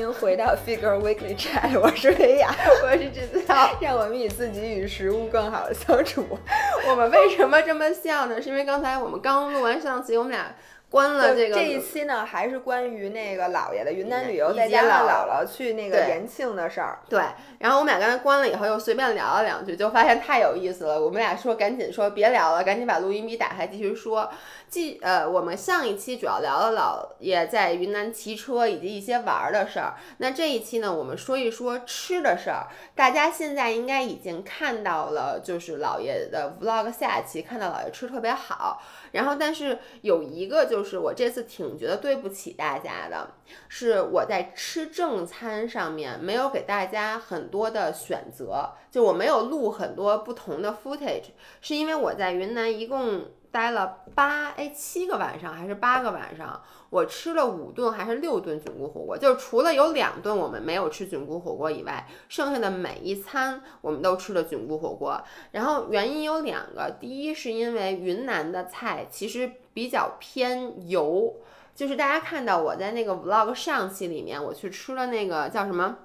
迎回到 Figure Weekly Chat，我是维亚，我是制造，让我们与自己与食物更好的相处。我们为什么这么笑呢？是因为刚才我们刚录完上期，我们俩。关了这个这一期呢，还是关于那个姥爷的云南旅游，再加上姥姥去那个延庆的事儿。对，然后我们俩刚才关了以后，又随便聊了两句，就发现太有意思了。我们俩说赶紧说别聊了，赶紧把录音笔打开继续说。继呃，我们上一期主要聊了姥爷在云南骑车以及一些玩儿的事儿。那这一期呢，我们说一说吃的事儿。大家现在应该已经看到了，就是姥爷的 vlog 下期，看到姥爷吃特别好。然后，但是有一个就是我这次挺觉得对不起大家的，是我在吃正餐上面没有给大家很多的选择，就我没有录很多不同的 footage，是因为我在云南一共。待了八哎七个晚上还是八个晚上，我吃了五顿还是六顿菌菇火锅，就是除了有两顿我们没有吃菌菇火锅以外，剩下的每一餐我们都吃了菌菇火锅。然后原因有两个，第一是因为云南的菜其实比较偏油，就是大家看到我在那个 vlog 上期里面，我去吃了那个叫什么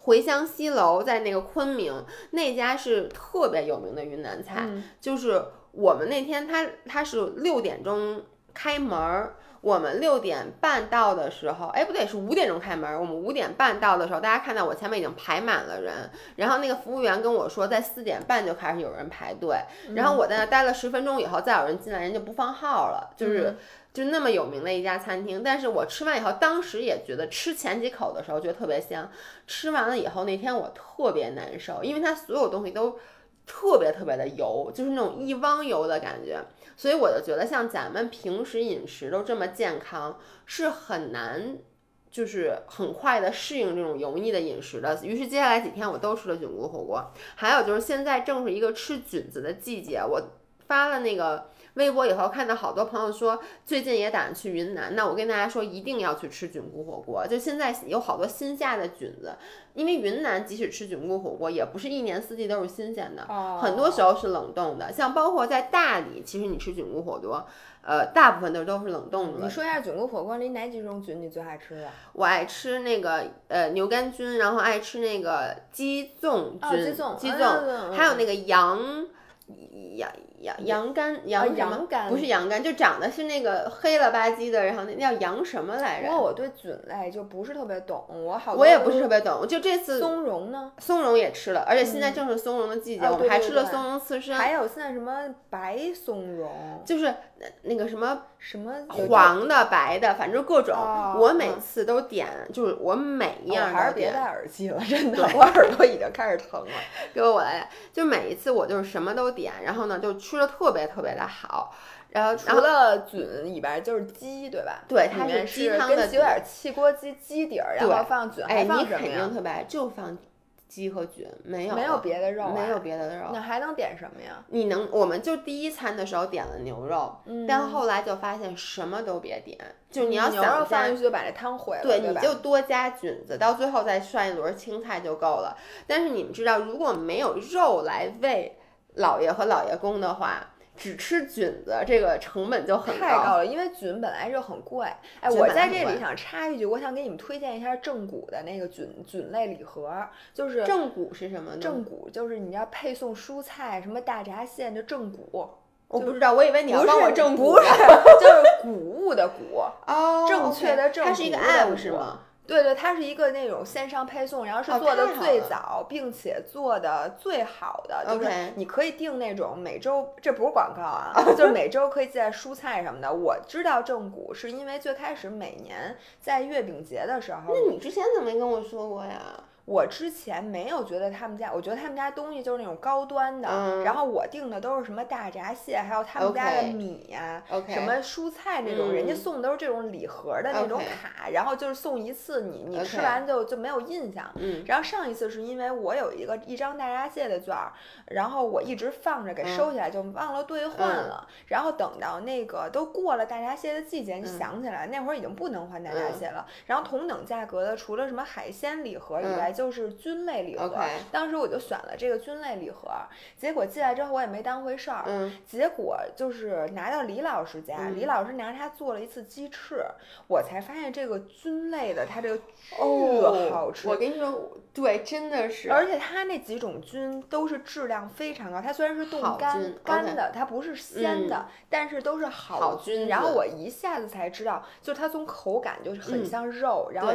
回乡西楼，在那个昆明那家是特别有名的云南菜，就是。我们那天他他是六点钟开门儿，我们六点半到的时候，哎不对，是五点钟开门儿。我们五点半到的时候，大家看到我前面已经排满了人，然后那个服务员跟我说，在四点半就开始有人排队，然后我在那待了十分钟以后，再有人进来，人就不放号了，就是就那么有名的一家餐厅。但是我吃完以后，当时也觉得吃前几口的时候觉得特别香，吃完了以后那天我特别难受，因为它所有东西都。特别特别的油，就是那种一汪油的感觉，所以我就觉得像咱们平时饮食都这么健康，是很难，就是很快的适应这种油腻的饮食的。于是接下来几天我都吃了菌菇火锅，还有就是现在正是一个吃菌子的季节，我发了那个。微博以后看到好多朋友说最近也打算去云南，那我跟大家说一定要去吃菌菇火锅。就现在有好多新下的菌子，因为云南即使吃菌菇火锅也不是一年四季都是新鲜的，很多时候是冷冻的。像包括在大理，其实你吃菌菇火锅，呃，大部分都都是冷冻的。你说一下菌菇火锅里哪几种菌你最爱吃的？我爱吃那个呃牛肝菌，然后爱吃那个鸡枞菌，鸡枞，鸡枞，还有那个羊。羊羊羊肝羊羊肝不是羊肝，就长得是那个黑了吧唧的，然后那叫羊什么来着？不过我对菌类就不是特别懂，我好我也不是特别懂。就这次松茸呢？松茸也吃了，而且现在正是松茸的季节，我们还吃了松茸刺身。还有现在什么白松茸？就是那个什么什么黄的、白的，反正各种。我每次都点，就是我每一样还是别戴耳机了，真的，我耳朵已经开始疼了。给我我来，就每一次我就是什么都点，然后呢就吃的特别特别的好。然后除了菌以外就是鸡，对吧？对，它是鸡汤的，有点汽锅鸡鸡底儿，然后放菌？哎，你肯定特别爱，就放。鸡和菌没有，没有别的肉，没有别的肉，那还能点什么呀？你能，我们就第一餐的时候点了牛肉，但后来就发现什么都别点，就你要牛肉放进去就把这汤毁了，对，你就多加菌子，到最后再涮一轮青菜就够了。但是你们知道，如果没有肉来喂老爷和老爷公的话。只吃菌子，这个成本就很太高了，因为菌本来就很贵。哎，我在这里想插一句，我想给你们推荐一下正骨的那个菌菌类礼盒，就是正骨是什么呢？正骨就是你要配送蔬菜，什么大闸蟹的正骨。我不知道，我以为你要帮我正骨是，就是谷物的谷。哦，正确的正，它是一个 app 是吗？对对，它是一个那种线上配送，然后是做的最早，并且做的最好的，就是你可以订那种每周，这不是广告啊，就是每周可以寄在蔬菜什么的。我知道正骨是因为最开始每年在月饼节的时候，那你之前怎么没跟我说过呀？我之前没有觉得他们家，我觉得他们家东西就是那种高端的，然后我订的都是什么大闸蟹，还有他们家的米呀，什么蔬菜那种，人家送的都是这种礼盒的那种卡，然后就是送一次，你你吃完就就没有印象。然后上一次是因为我有一个一张大闸蟹的券儿，然后我一直放着给收起来，就忘了兑换了。然后等到那个都过了大闸蟹的季节，你想起来那会儿已经不能换大闸蟹了。然后同等价格的，除了什么海鲜礼盒以外，就是菌类礼盒。当时我就选了这个菌类礼盒，结果进来之后我也没当回事儿。嗯。结果就是拿到李老师家，李老师拿它做了一次鸡翅，我才发现这个菌类的它这个巨好吃。我跟你说，对，真的是。而且它那几种菌都是质量非常高，它虽然是冻干干的，它不是鲜的，但是都是好菌。然后我一下子才知道，就它从口感就是很像肉，然后。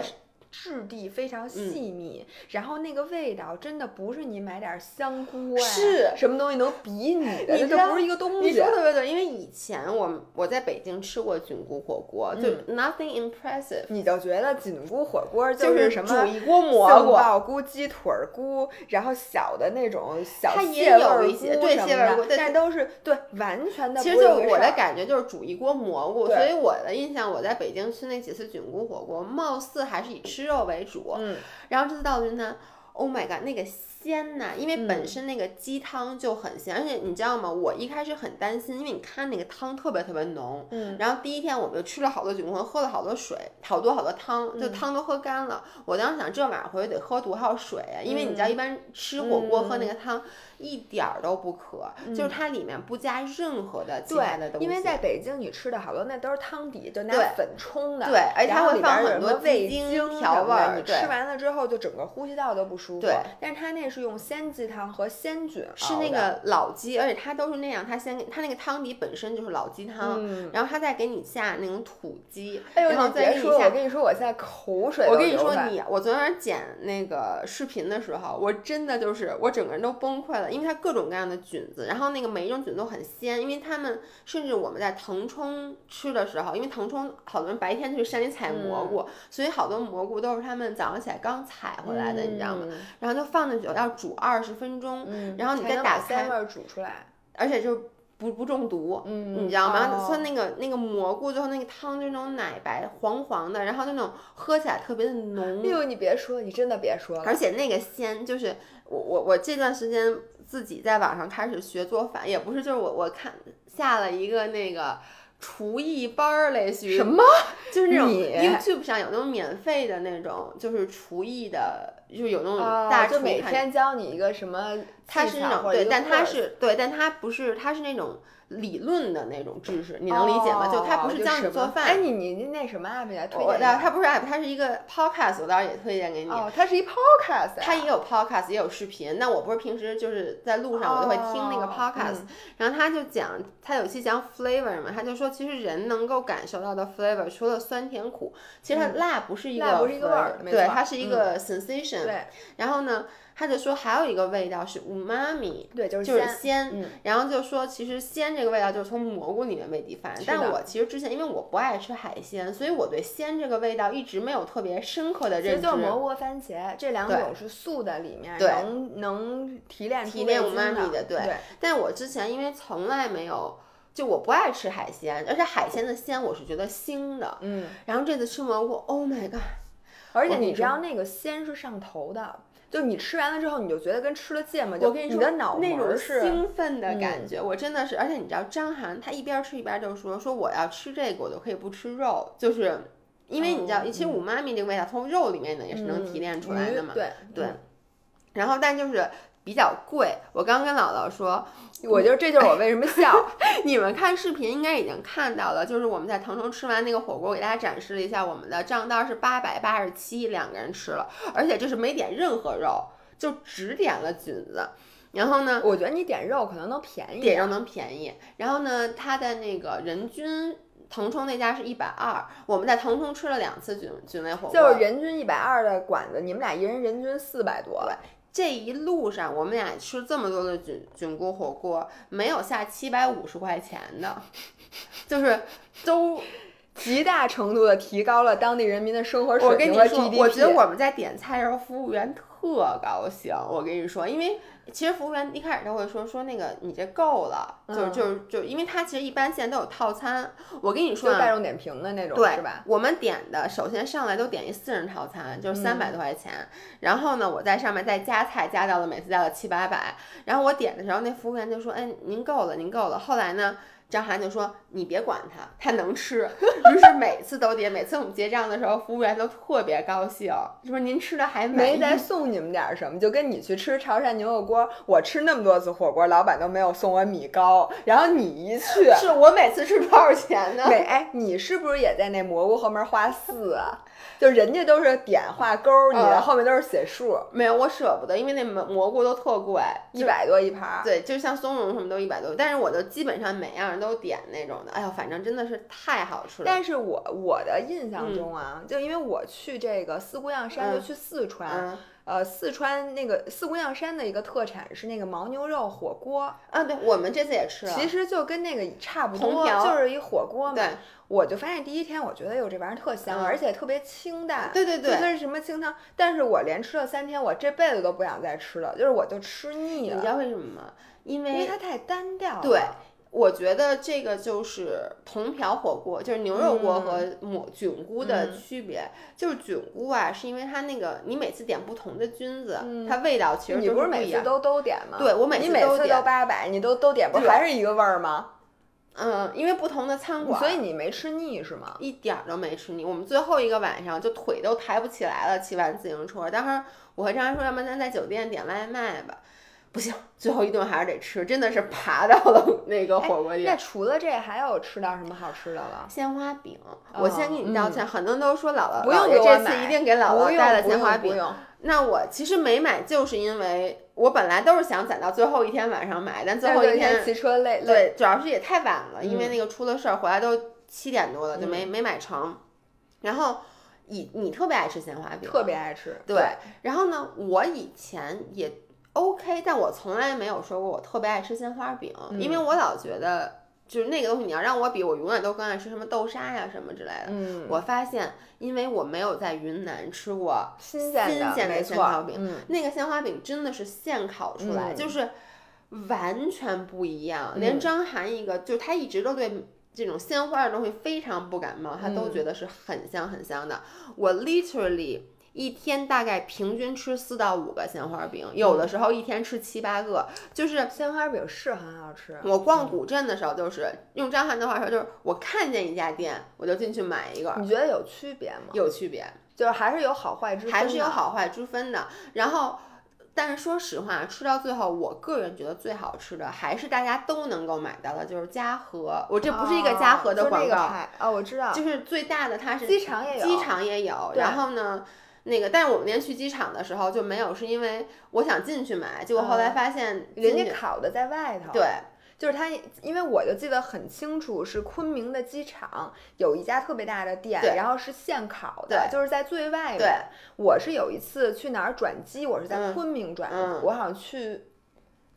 质地非常细密，然后那个味道真的不是你买点香菇啊，是什么东西能比拟的？这不是一个东西。你说特别对，因为以前我我在北京吃过菌菇火锅，就 nothing impressive，你就觉得菌菇火锅就是什么煮一锅蘑菇、菇、鸡腿菇，然后小的那种小蟹味儿菇什么的，但都是对完全的。其实就我的感觉就是煮一锅蘑菇，所以我的印象，我在北京吃那几次菌菇火锅，貌似还是以吃肉为主，嗯，然后这次到云南，Oh my god，那个。鲜呐，因为本身那个鸡汤就很鲜，而且你知道吗？我一开始很担心，因为你看那个汤特别特别浓，嗯，然后第一天我们就吃了好多菌菇，喝了好多水，好多好多汤，就汤都喝干了。我当时想，这晚上回去得喝多少水啊？因为你知道，一般吃火锅喝那个汤一点儿都不渴，就是它里面不加任何的其他的东西。因为在北京你吃的好多那都是汤底，就拿粉冲的，对，而且它会放很多味精调味儿，你吃完了之后就整个呼吸道都不舒服。对，但是它那是。用鲜鸡汤和鲜菌，是那个老鸡，而且它都是那样，它先它那个汤底本身就是老鸡汤，然后它再给你下那种土鸡，然后再给你下。我跟你说，我现在口水我跟你说，你我昨天剪那个视频的时候，我真的就是我整个人都崩溃了，因为它各种各样的菌子，然后那个每一种菌都很鲜，因为他们甚至我们在腾冲吃的时候，因为腾冲好多人白天去山里采蘑菇，所以好多蘑菇都是他们早上起来刚采回来的，你知道吗？然后就放进去要。煮二十分钟，然后你再打开，煮出来，而且就不不中毒，你知道吗？它那个那个蘑菇最后那个汤就那种奶白黄黄的，然后那种喝起来特别的浓。哎呦，你别说，你真的别说了。而且那个鲜，就是我我我这段时间自己在网上开始学做饭，也不是就是我我看下了一个那个。厨艺班儿类似于什么？就是那种 YouTube 上有那种免费的那种，就是厨艺的，就是有那种大厨，每天教你一个什么他是那种对，但他是对，但他不是，他是那种。理论的那种知识，你能理解吗？就它不是教你做饭。哎，你你你那什么 app 呀？推荐的，他不是 app，它是一个 podcast，我到时候也推荐给你。哦，它是一 podcast。它也有 podcast，也有视频。那我不是平时就是在路上，我就会听那个 podcast。然后他就讲，他有一期讲 flavor 嘛，他就说，其实人能够感受到的 flavor，除了酸甜苦，其实它辣不是一个，不是一个味儿，对，它是一个 sensation。对。然后呢？他就说还有一个味道是五妈咪，对，就是就是鲜，然后就说其实鲜这个味道就是从蘑菇里面被激发。但我其实之前因为我不爱吃海鲜，所以我对鲜这个味道一直没有特别深刻的认知。其实就蘑菇和番茄这两种是素的，里面能能提炼提炼五妈咪的，对。但我之前因为从来没有，就我不爱吃海鲜，而且海鲜的鲜我是觉得腥的，嗯。然后这次吃蘑菇，Oh my god！而且你知道那个鲜是上头的。就你吃完了之后，你就觉得跟吃了芥末，就你的脑那种是兴奋的感觉，我真的是。而且你知道张涵他一边吃一边就说说我要吃这个，我就可以不吃肉，就是因为你知道，其实五妈咪这个味道从肉里面呢也是能提炼出来的嘛。对对。然后但就是。比较贵，我刚跟姥姥说，我就这就是我为什么 笑。你们看视频应该已经看到了，就是我们在腾冲吃完那个火锅，给大家展示了一下，我们的账单是八百八十七，两个人吃了，而且这是没点任何肉，就只点了菌子。然后呢，我觉得你点肉可能能便宜，点肉能便宜。然后呢，它的那个人均，腾冲那家是一百二，我们在腾冲吃了两次菌菌类火锅，就是人均一百二的馆子，你们俩一人人均四百多。这一路上，我们俩吃这么多的菌菌菇火锅，没有下七百五十块钱的，就是都 极大程度的提高了当地人民的生活水平和 GDP。我觉得我们在点菜的时候，服务员特高兴。我跟你说，因为。其实服务员一开始都会说说那个你这够了，就是就是就因为他其实一般现在都有套餐，我跟你说啊，带动点评的那种，对，是吧？我们点的首先上来都点一四人套餐，就是三百多块钱，然后呢，我在上面再加菜，加到了每次加到七八百，然后我点的时候，那服务员就说，哎，您够了，您够了。后来呢，张涵就说：“你别管他，他能吃。”于是每次都点，每次我们结账的时候，服务员都特别高兴，说：“您吃的还没再送你们点什么？就跟你去吃潮汕牛肉锅，我吃那么多次火锅，老板都没有送我米糕。然后你一去，是我每次吃多少钱呢？每哎，你是不是也在那蘑菇后面画四啊？就人家都是点画勾，你的后面都是写数。没有，我舍不得，因为那蘑蘑菇都特贵，一百多一盘。对，就像松茸什么都一百多，但是我就基本上每样都点那种的。哎呦，反正真的是太好吃了。但是我我的印象中啊，就因为我去这个四姑娘山，就去四川。呃，四川那个四姑娘山的一个特产是那个牦牛肉火锅啊，对，我们这次也吃了。其实就跟那个差不多，就是一火锅嘛。对，我就发现第一天我觉得哟这玩意儿特香，而且特别清淡。对对对，就是什么清汤。但是我连吃了三天，我这辈子都不想再吃了，就是我就吃腻了。你知道为什么吗？因为因为它太单调了。对。我觉得这个就是铜瓢火锅，就是牛肉锅和抹菌菇的区别。就是菌菇啊，是因为它那个你每次点不同的菌子，它味道其实你不是每次都都点吗？对，我每次都点八百，你都都点，不还是一个味儿吗？嗯，因为不同的餐馆，所以你没吃腻是吗？一点都没吃腻。我们最后一个晚上就腿都抬不起来了，骑完自行车。当时我和张安说，要不然咱在酒店点外卖吧。不行，最后一顿还是得吃，真的是爬到了那个火锅店。那除了这，还有吃到什么好吃的了？鲜花饼，我先给你道歉。很多人都说姥姥，不用这次一定给姥姥带了鲜花饼。那我其实没买，就是因为我本来都是想攒到最后一天晚上买，但最后一天骑车累。对，主要是也太晚了，因为那个出了事儿，回来都七点多了，就没没买成。然后，你你特别爱吃鲜花饼，特别爱吃。对。然后呢，我以前也。OK，但我从来没有说过我特别爱吃鲜花饼，因为我老觉得就是那个东西，你要让我比，我永远都更爱吃什么豆沙呀什么之类的。嗯，我发现，因为我没有在云南吃过新鲜的鲜花饼，那个鲜花饼真的是现烤出来，就是完全不一样。连张涵一个，就他一直都对这种鲜花的东西非常不感冒，他都觉得是很香很香的。我 literally。一天大概平均吃四到五个鲜花饼，有的时候一天吃七八个。就是鲜花饼是很好吃。我逛古镇的时候，就是用张翰的话说，就是我看见一家店，我就进去买一个。你觉得有区别吗？有区别，就是还是有好坏之分。还是有好坏之分的。然后，但是说实话，吃到最后，我个人觉得最好吃的还是大家都能够买到的，就是嘉禾。我这不是一个嘉禾的广告哦，我知道，就是最大的，它是机场也有，机场也有。然后呢？那个，但是我们那天去机场的时候就没有，是因为我想进去买，结果后来发现人家烤的在外头。对，就是他，因为我就记得很清楚，是昆明的机场有一家特别大的店，然后是现烤的，就是在最外面。我是有一次去哪儿转机，我是在昆明转的，我好像去。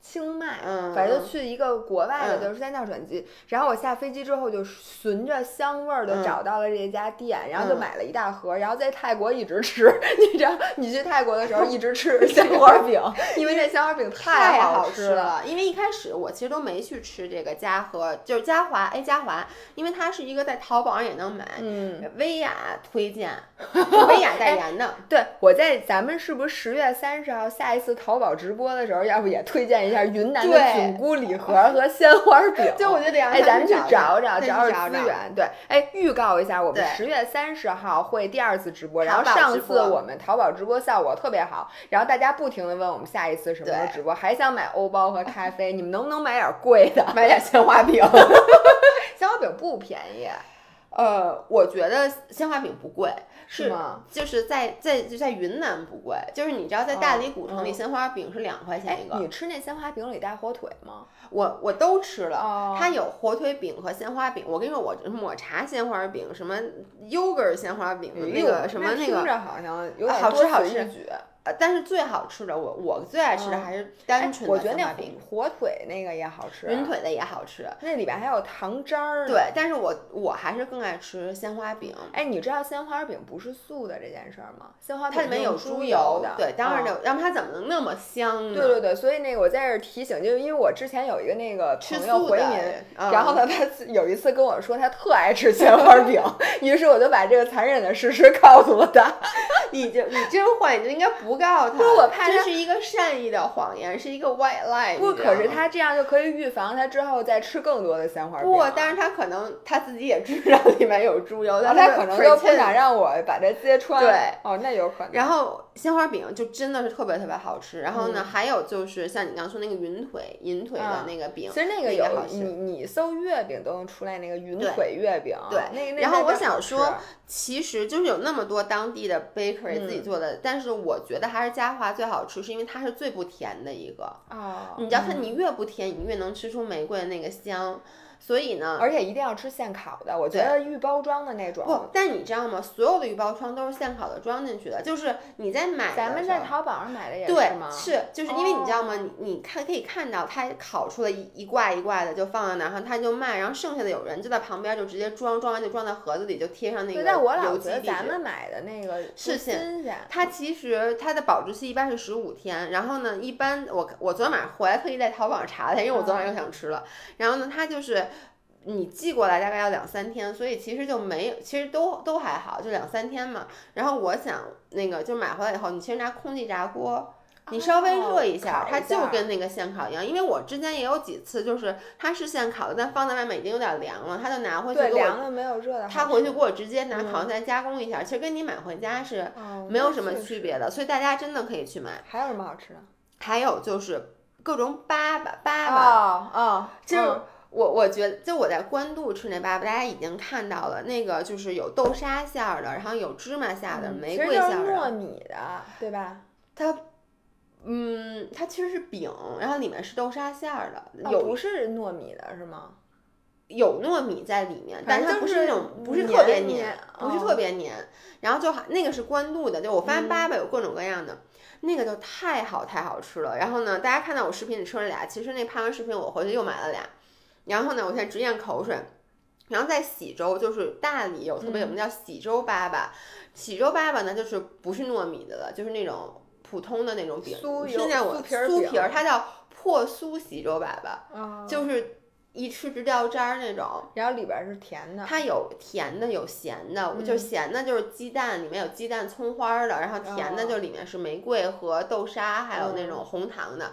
清迈，反正就去一个国外的，就是在那儿转机。然后我下飞机之后，就循着香味儿就找到了这家店，然后就买了一大盒，然后在泰国一直吃。你知道，你去泰国的时候一直吃 鲜花饼，因为这鲜花饼 太好吃了。因为一开始我其实都没去吃这个嘉禾，就是嘉华，哎，嘉华，因为它是一个在淘宝上也能买。嗯，薇娅推荐，薇娅代言的。对，我在咱们是不是十月三十号下一次淘宝直播的时候，要不也推荐一？一下云南的菌菇礼盒和鲜花饼，就我觉得得哎，咱们去找找找找资源。对，哎，预告一下，我们十月三十号会第二次直播。然后上次我们淘宝直播效果特别好，然后大家不停的问我们下一次什么时候直播，还想买欧包和咖啡，你们能不能买点贵的，买点鲜花饼？鲜花饼不便宜。呃，我觉得鲜花饼不贵。是吗？就是在在就在云南不贵，就是你知道在大理古城里鲜花饼是两块钱一个。你吃那鲜花饼里带火腿吗？我我都吃了，它有火腿饼和鲜花饼。我跟你说，我抹茶鲜花饼，什么 yogurt 鲜花饼，那个什么那个，好像有点好吃好吃。呃，但是最好吃的，我我最爱吃的还是单纯的鲜花饼。火腿那个也好吃，云腿的也好吃，那里边还有糖汁儿。对，但是我我还是更爱吃鲜花饼。哎，你知道鲜花饼不是素的这件事儿吗？鲜花饼它里面有猪油的，对，当然有，要不它怎么能那么香呢？对对对，所以那个我在这儿提醒，就是因为我之前有一个那个朋友回民，然后呢，他有一次跟我说他特爱吃鲜花饼，于是我就把这个残忍的事实告诉了他。你就你真坏，你就应该不。不告诉他，不是我怕这是一个善意的谎言，是一个 white lie。不，可是他这样就可以预防他之后再吃更多的鲜花饼。不，但是他可能他自己也知道里面有猪油，但他可能就不想让我把它揭穿。对，哦，那有可能。然后鲜花饼就真的是特别特别好吃。然后呢，还有就是像你刚刚说那个云腿，银腿的那个饼，其实那个有你你搜月饼都能出来那个云腿月饼。对，那个然后我想说，其实就是有那么多当地的 bakery 自己做的，但是我觉得还是嘉华最好吃，是因为它是最不甜的一个。哦。你知道它，你越不甜，你越能吃出玫瑰的那个香。所以呢，而且一定要吃现烤的，我觉得预包装的那种不。但你知道吗？所有的预包装都是现烤的装进去的，就是你在买。咱们在淘宝上买的也是吗？是，就是因为你知道吗？你你看可以看到它烤出了一一挂一挂的，就放在那，然后它就卖，然后剩下的有人就在旁边就直接装，装完就装在盒子里，就贴上那个但我老觉得咱们买的那个是新鲜。它其实它的保质期一般是十五天，然后呢，一般我我昨天晚上回来特意在淘宝上查了一下，因为我昨晚又想吃了，然后呢，它就是。你寄过来大概要两三天，所以其实就没有，其实都都还好，就两三天嘛。然后我想那个就买回来以后，你其实拿空气炸锅，你稍微热一下，它就跟那个现烤一样。因为我之前也有几次，就是它是现烤的，但放在外面已经有点凉了，他就拿回去给我凉了没有热的。他回去给我直接拿烤箱再加工一下，其实跟你买回家是没有什么区别的，所以大家真的可以去买。还有什么好吃的？还有就是各种粑粑，粑粑啊，就是。我我觉得，就我在官渡吃那粑粑，大家已经看到了，那个就是有豆沙馅儿的，然后有芝麻馅的，玫瑰馅的，糯米的，对吧？它，嗯，它其实是饼，然后里面是豆沙馅儿的，有不是糯米的是吗？有糯米在里面，但它不是那种不是特别黏，不是特别黏。然后就那个是官渡的，就我发现粑粑有各种各样的，那个就太好太好吃了。然后呢，大家看到我视频里吃了俩，其实那拍完视频我回去又买了俩。然后呢，我现在直咽口水。然后在喜洲，就是大理有特别有名叫喜洲粑粑。喜洲粑粑呢，就是不是糯米的了，就是那种普通的那种饼。酥现在我酥皮儿，它叫破酥喜洲粑粑，就是一吃直掉渣儿那种。然后里边是甜的。它有甜的，有咸的。就咸的，就是鸡蛋里面有鸡蛋、葱花的。然后甜的，就里面是玫瑰和豆沙，还有那种红糖的。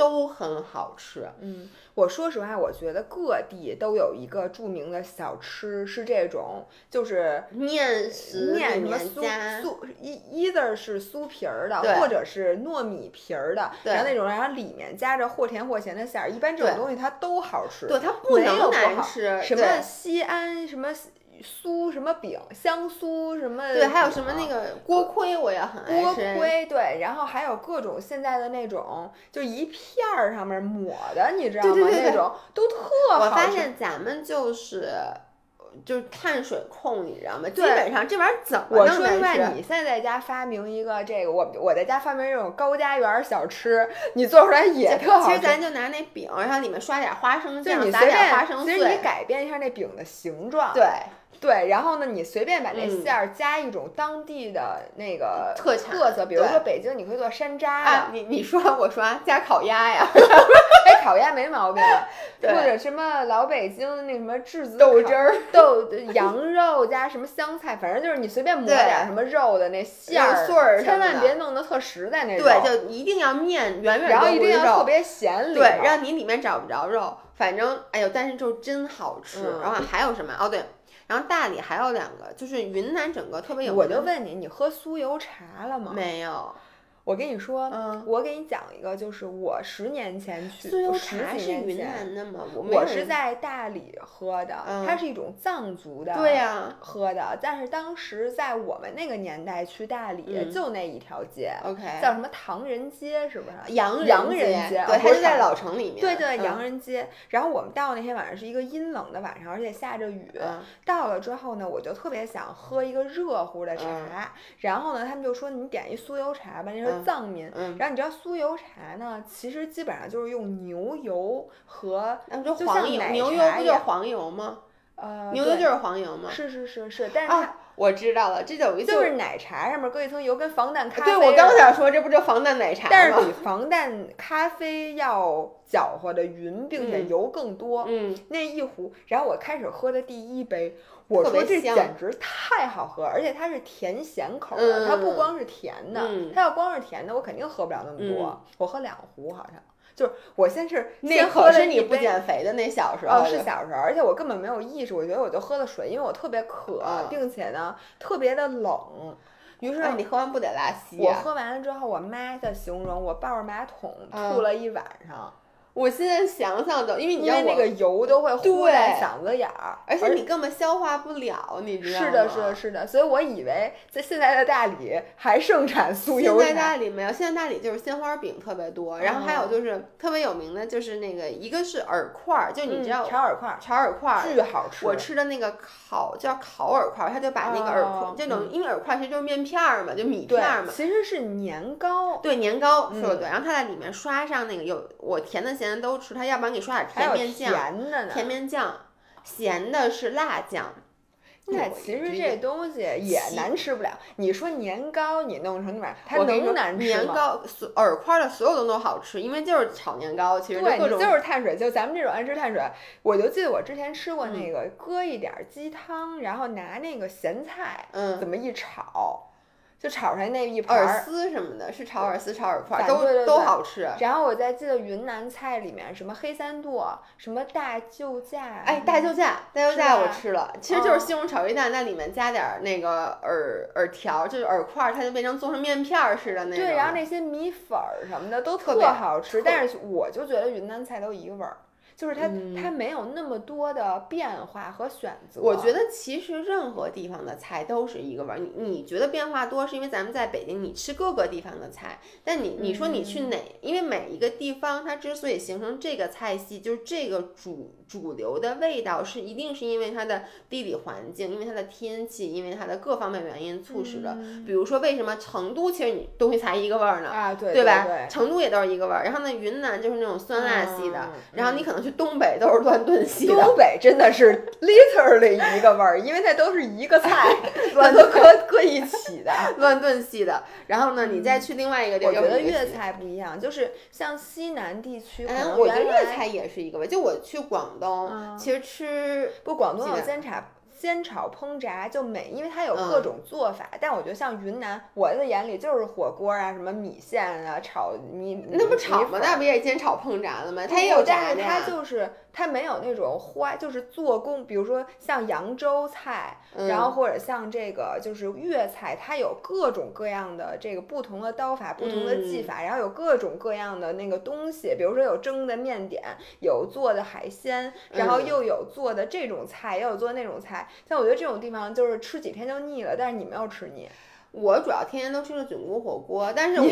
都很好吃，嗯，我说实话，我觉得各地都有一个著名的小吃，是这种，就是面食面什么酥酥一 either 是酥皮儿的，或者是糯米皮儿的，然后那种，然后里面夹着或甜或咸的馅儿，一般这种东西它都好吃，对它不能难吃，什么西安什么。酥什么饼，香酥什么？对，还有什么那个锅盔，我也很爱吃。锅盔对，然后还有各种现在的那种，就一片儿上面抹的，你知道吗？那种都特好吃。我发现咱们就是就是碳水控，你知道吗？基本上这玩意儿怎么我说实话，你现在在家发明一个这个，我我在家发明这种高家园小吃，你做出来也特好吃。其实咱就拿那饼，然后里面刷点花生酱，撒点花生碎。其实你改变一下那饼的形状。对。对，然后呢，你随便把那馅儿加一种当地的那个特特色，比如说北京你可以做山楂啊，你你说我说加烤鸭呀，哎，烤鸭没毛病，或者什么老北京那什么质子豆汁儿豆羊肉加什么香菜，反正就是你随便抹点什么肉的那馅儿，千万别弄得特实在那种，对，就一定要面圆圆然后一定要特别咸，对，让你里面找不着肉，反正哎呦，但是就真好吃。然后还有什么？哦对。然后大理还有两个，就是云南整个特别有名。我就问你，你喝酥油茶了吗？没有。我跟你说，我给你讲一个，就是我十年前去，酥油茶是云南的吗？我是在大理喝的，它是一种藏族的，对呀，喝的。但是当时在我们那个年代去大理，就那一条街，OK，叫什么唐人街，是不是？洋洋人街，对，它就在老城里面。对对，洋人街。然后我们到那天晚上是一个阴冷的晚上，而且下着雨。到了之后呢，我就特别想喝一个热乎的茶。然后呢，他们就说你点一酥油茶吧，那是藏民。然后你知道酥油茶呢，其实基本上就是用牛油和就黄油，牛油不就是黄油吗？呃，牛油就是黄油吗？是是是是，但是它我知道了，这等于就是奶茶上面搁一层油，跟防弹咖啡。对，我刚想说，这不就防弹奶茶吗？但是比防弹咖啡要搅和的匀，并且油更多。嗯，那一壶，然后我开始喝的第一杯，我说这简直太好喝，而且它是甜咸口的，它不光是甜的，它要光是甜的，我肯定喝不了那么多。我喝两壶好像。就是我先是那喝是你不减肥的那小时候，是小时候，而且我根本没有意识，我觉得我就喝了水，因为我特别渴，并且呢特别的冷，于是你喝完不得拉稀？我喝完了之后，我妈的形容我抱着马桶吐了一晚上。我现在想想都，因为你因为那个油都会糊在嗓子眼儿，而且你根本消化不了，你知道吗？是的，是的，是的。所以我以为在现在的大理还盛产酥油现在大理没有，现在大理就是鲜花饼特别多，然后还有就是特别有名的就是那个一个是饵块儿，就你知道炒饵块儿，炒饵块儿巨好吃。我吃的那个烤叫烤饵块儿，他就把那个饵块这种，因为饵块其实就是面片儿嘛，就米片儿嘛，其实是年糕。对年糕说的对，然后他在里面刷上那个有我甜的咸的都吃，他要。不然你刷点甜面酱，甜面酱，咸的是辣酱。那其实这东西也难吃不了。你说年糕，你弄成那玩它能难吃吗？年糕，所耳块的所有东西都好吃，因为就是炒年糕，其实对，你就是碳水。就咱们这种爱吃碳水，我就记得我之前吃过那个，搁一点鸡汤，然后拿那个咸菜，嗯，怎么一炒。就炒出来那一盘饵丝什么的，是炒饵丝、炒饵块，都都好吃。然后我在记得云南菜里面什么黑三剁，什么大救驾，哎，大救驾，大救驾我吃了，其实就是西红柿炒鸡蛋，在里面加点那个耳耳条，就是饵块，它就变成做成面片似的那种。对，然后那些米粉儿什么的都特别好吃，但是我就觉得云南菜都一个味儿。就是它，它没有那么多的变化和选择。我觉得其实任何地方的菜都是一个味儿。你你觉得变化多，是因为咱们在北京，你吃各个地方的菜。但你你说你去哪？因为每一个地方它之所以形成这个菜系，就是这个主主流的味道，是一定是因为它的地理环境，因为它的天气，因为它的各方面原因促使的。比如说为什么成都其实你东西才一个味儿呢？啊，对对吧？成都也都是一个味儿。然后呢，云南就是那种酸辣系的。然后你可能去。东北都是乱炖系的，东北真的是 literally 一个味儿，因为它都是一个菜，乱都搁搁一起的，乱炖系的。然后呢，你再去另外一个地方，我觉得粤菜不一样，就是像西南地区，嗯，我觉得粤菜也是一个味。就我去广东，其实吃不广东有煎茶。煎炒烹炸就每，因为它有各种做法，但我觉得像云南，我的眼里就是火锅啊，什么米线啊，炒米那不炒吗？那不也煎炒烹炸的吗？它也有炸的它就是。它没有那种花，就是做工，比如说像扬州菜，然后或者像这个就是粤菜，它有各种各样的这个不同的刀法、不同的技法，然后有各种各样的那个东西，比如说有蒸的面点，有做的海鲜，然后又有做的这种菜，也有做那种菜。像我觉得这种地方就是吃几天就腻了，但是你没有吃腻。我主要天天都吃的菌菇火锅，但是我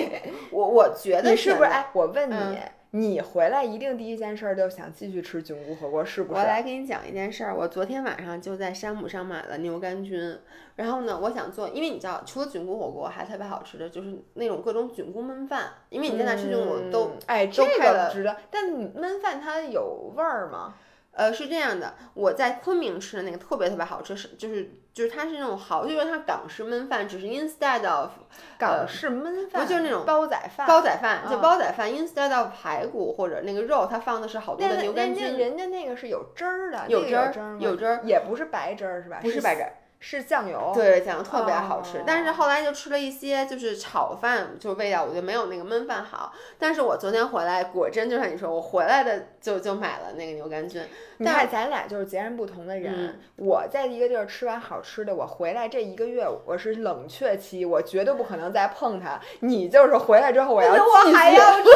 我我觉得你是不是？哎，我问你。你回来一定第一件事就想继续吃菌菇火锅，是不是？我来给你讲一件事儿，我昨天晚上就在山姆上买了牛肝菌，然后呢，我想做，因为你知道，除了菌菇火锅，还特别好吃的就是那种各种菌菇焖饭，因为你在那吃菌菇都哎，这个值得。但焖饭它有味儿吗？呃，是这样的，我在昆明吃的那个特别特别好吃，是就是就是它是那种好，就是它港式焖饭，只是 instead of 港式焖饭，不就是那种煲仔饭？煲仔饭就煲仔饭，instead of 排骨或者那个肉，它放的是好多的牛肝菌。人家那个是有汁儿的，有汁儿，有汁儿，也不是白汁儿是吧？不是白汁儿。是酱油，对酱油特别好吃，但是后来就吃了一些，就是炒饭，就味道我觉得没有那个焖饭好。但是我昨天回来，果真就像你说，我回来的就就买了那个牛肝菌。你看咱俩就是截然不同的人，我在一个地儿吃完好吃的，我回来这一个月我是冷却期，我绝对不可能再碰它。你就是回来之后我要我还要 吃，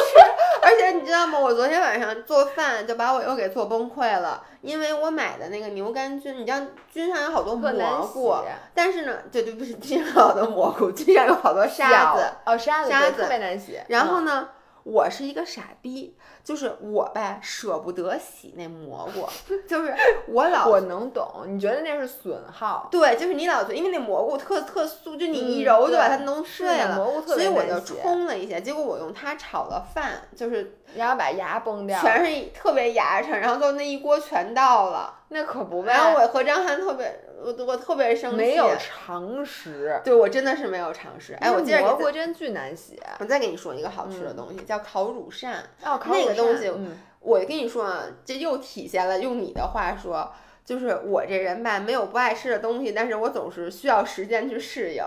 而且你知道吗？我昨天晚上做饭就把我又给做崩溃了。因为我买的那个牛肝菌，你知道菌上有好多蘑菇，但是呢，对对不是 菌上有好多蘑菇，菌上有好多沙子，哦沙子沙子特别难洗。然后呢？我是一个傻逼，就是我呗舍不得洗那蘑菇，就是我老我能懂，你觉得那是损耗？对，就是你老觉得，因为那蘑菇特特酥，就你一揉就把它弄碎了，所以我就冲了一下，结果我用它炒了饭，就是然后把牙崩掉，全是特别牙碜，然后最后那一锅全倒了，那可不呗。然后我和张涵特别。我我特别生气，没有常识。对我真的是没有常识。哎，我记得蘑菇真巨难洗。我再给你说一个好吃的东西，叫烤乳扇。哦，那个东西，我跟你说啊，这又体现了用你的话说，就是我这人吧，没有不爱吃的东西，但是我总是需要时间去适应。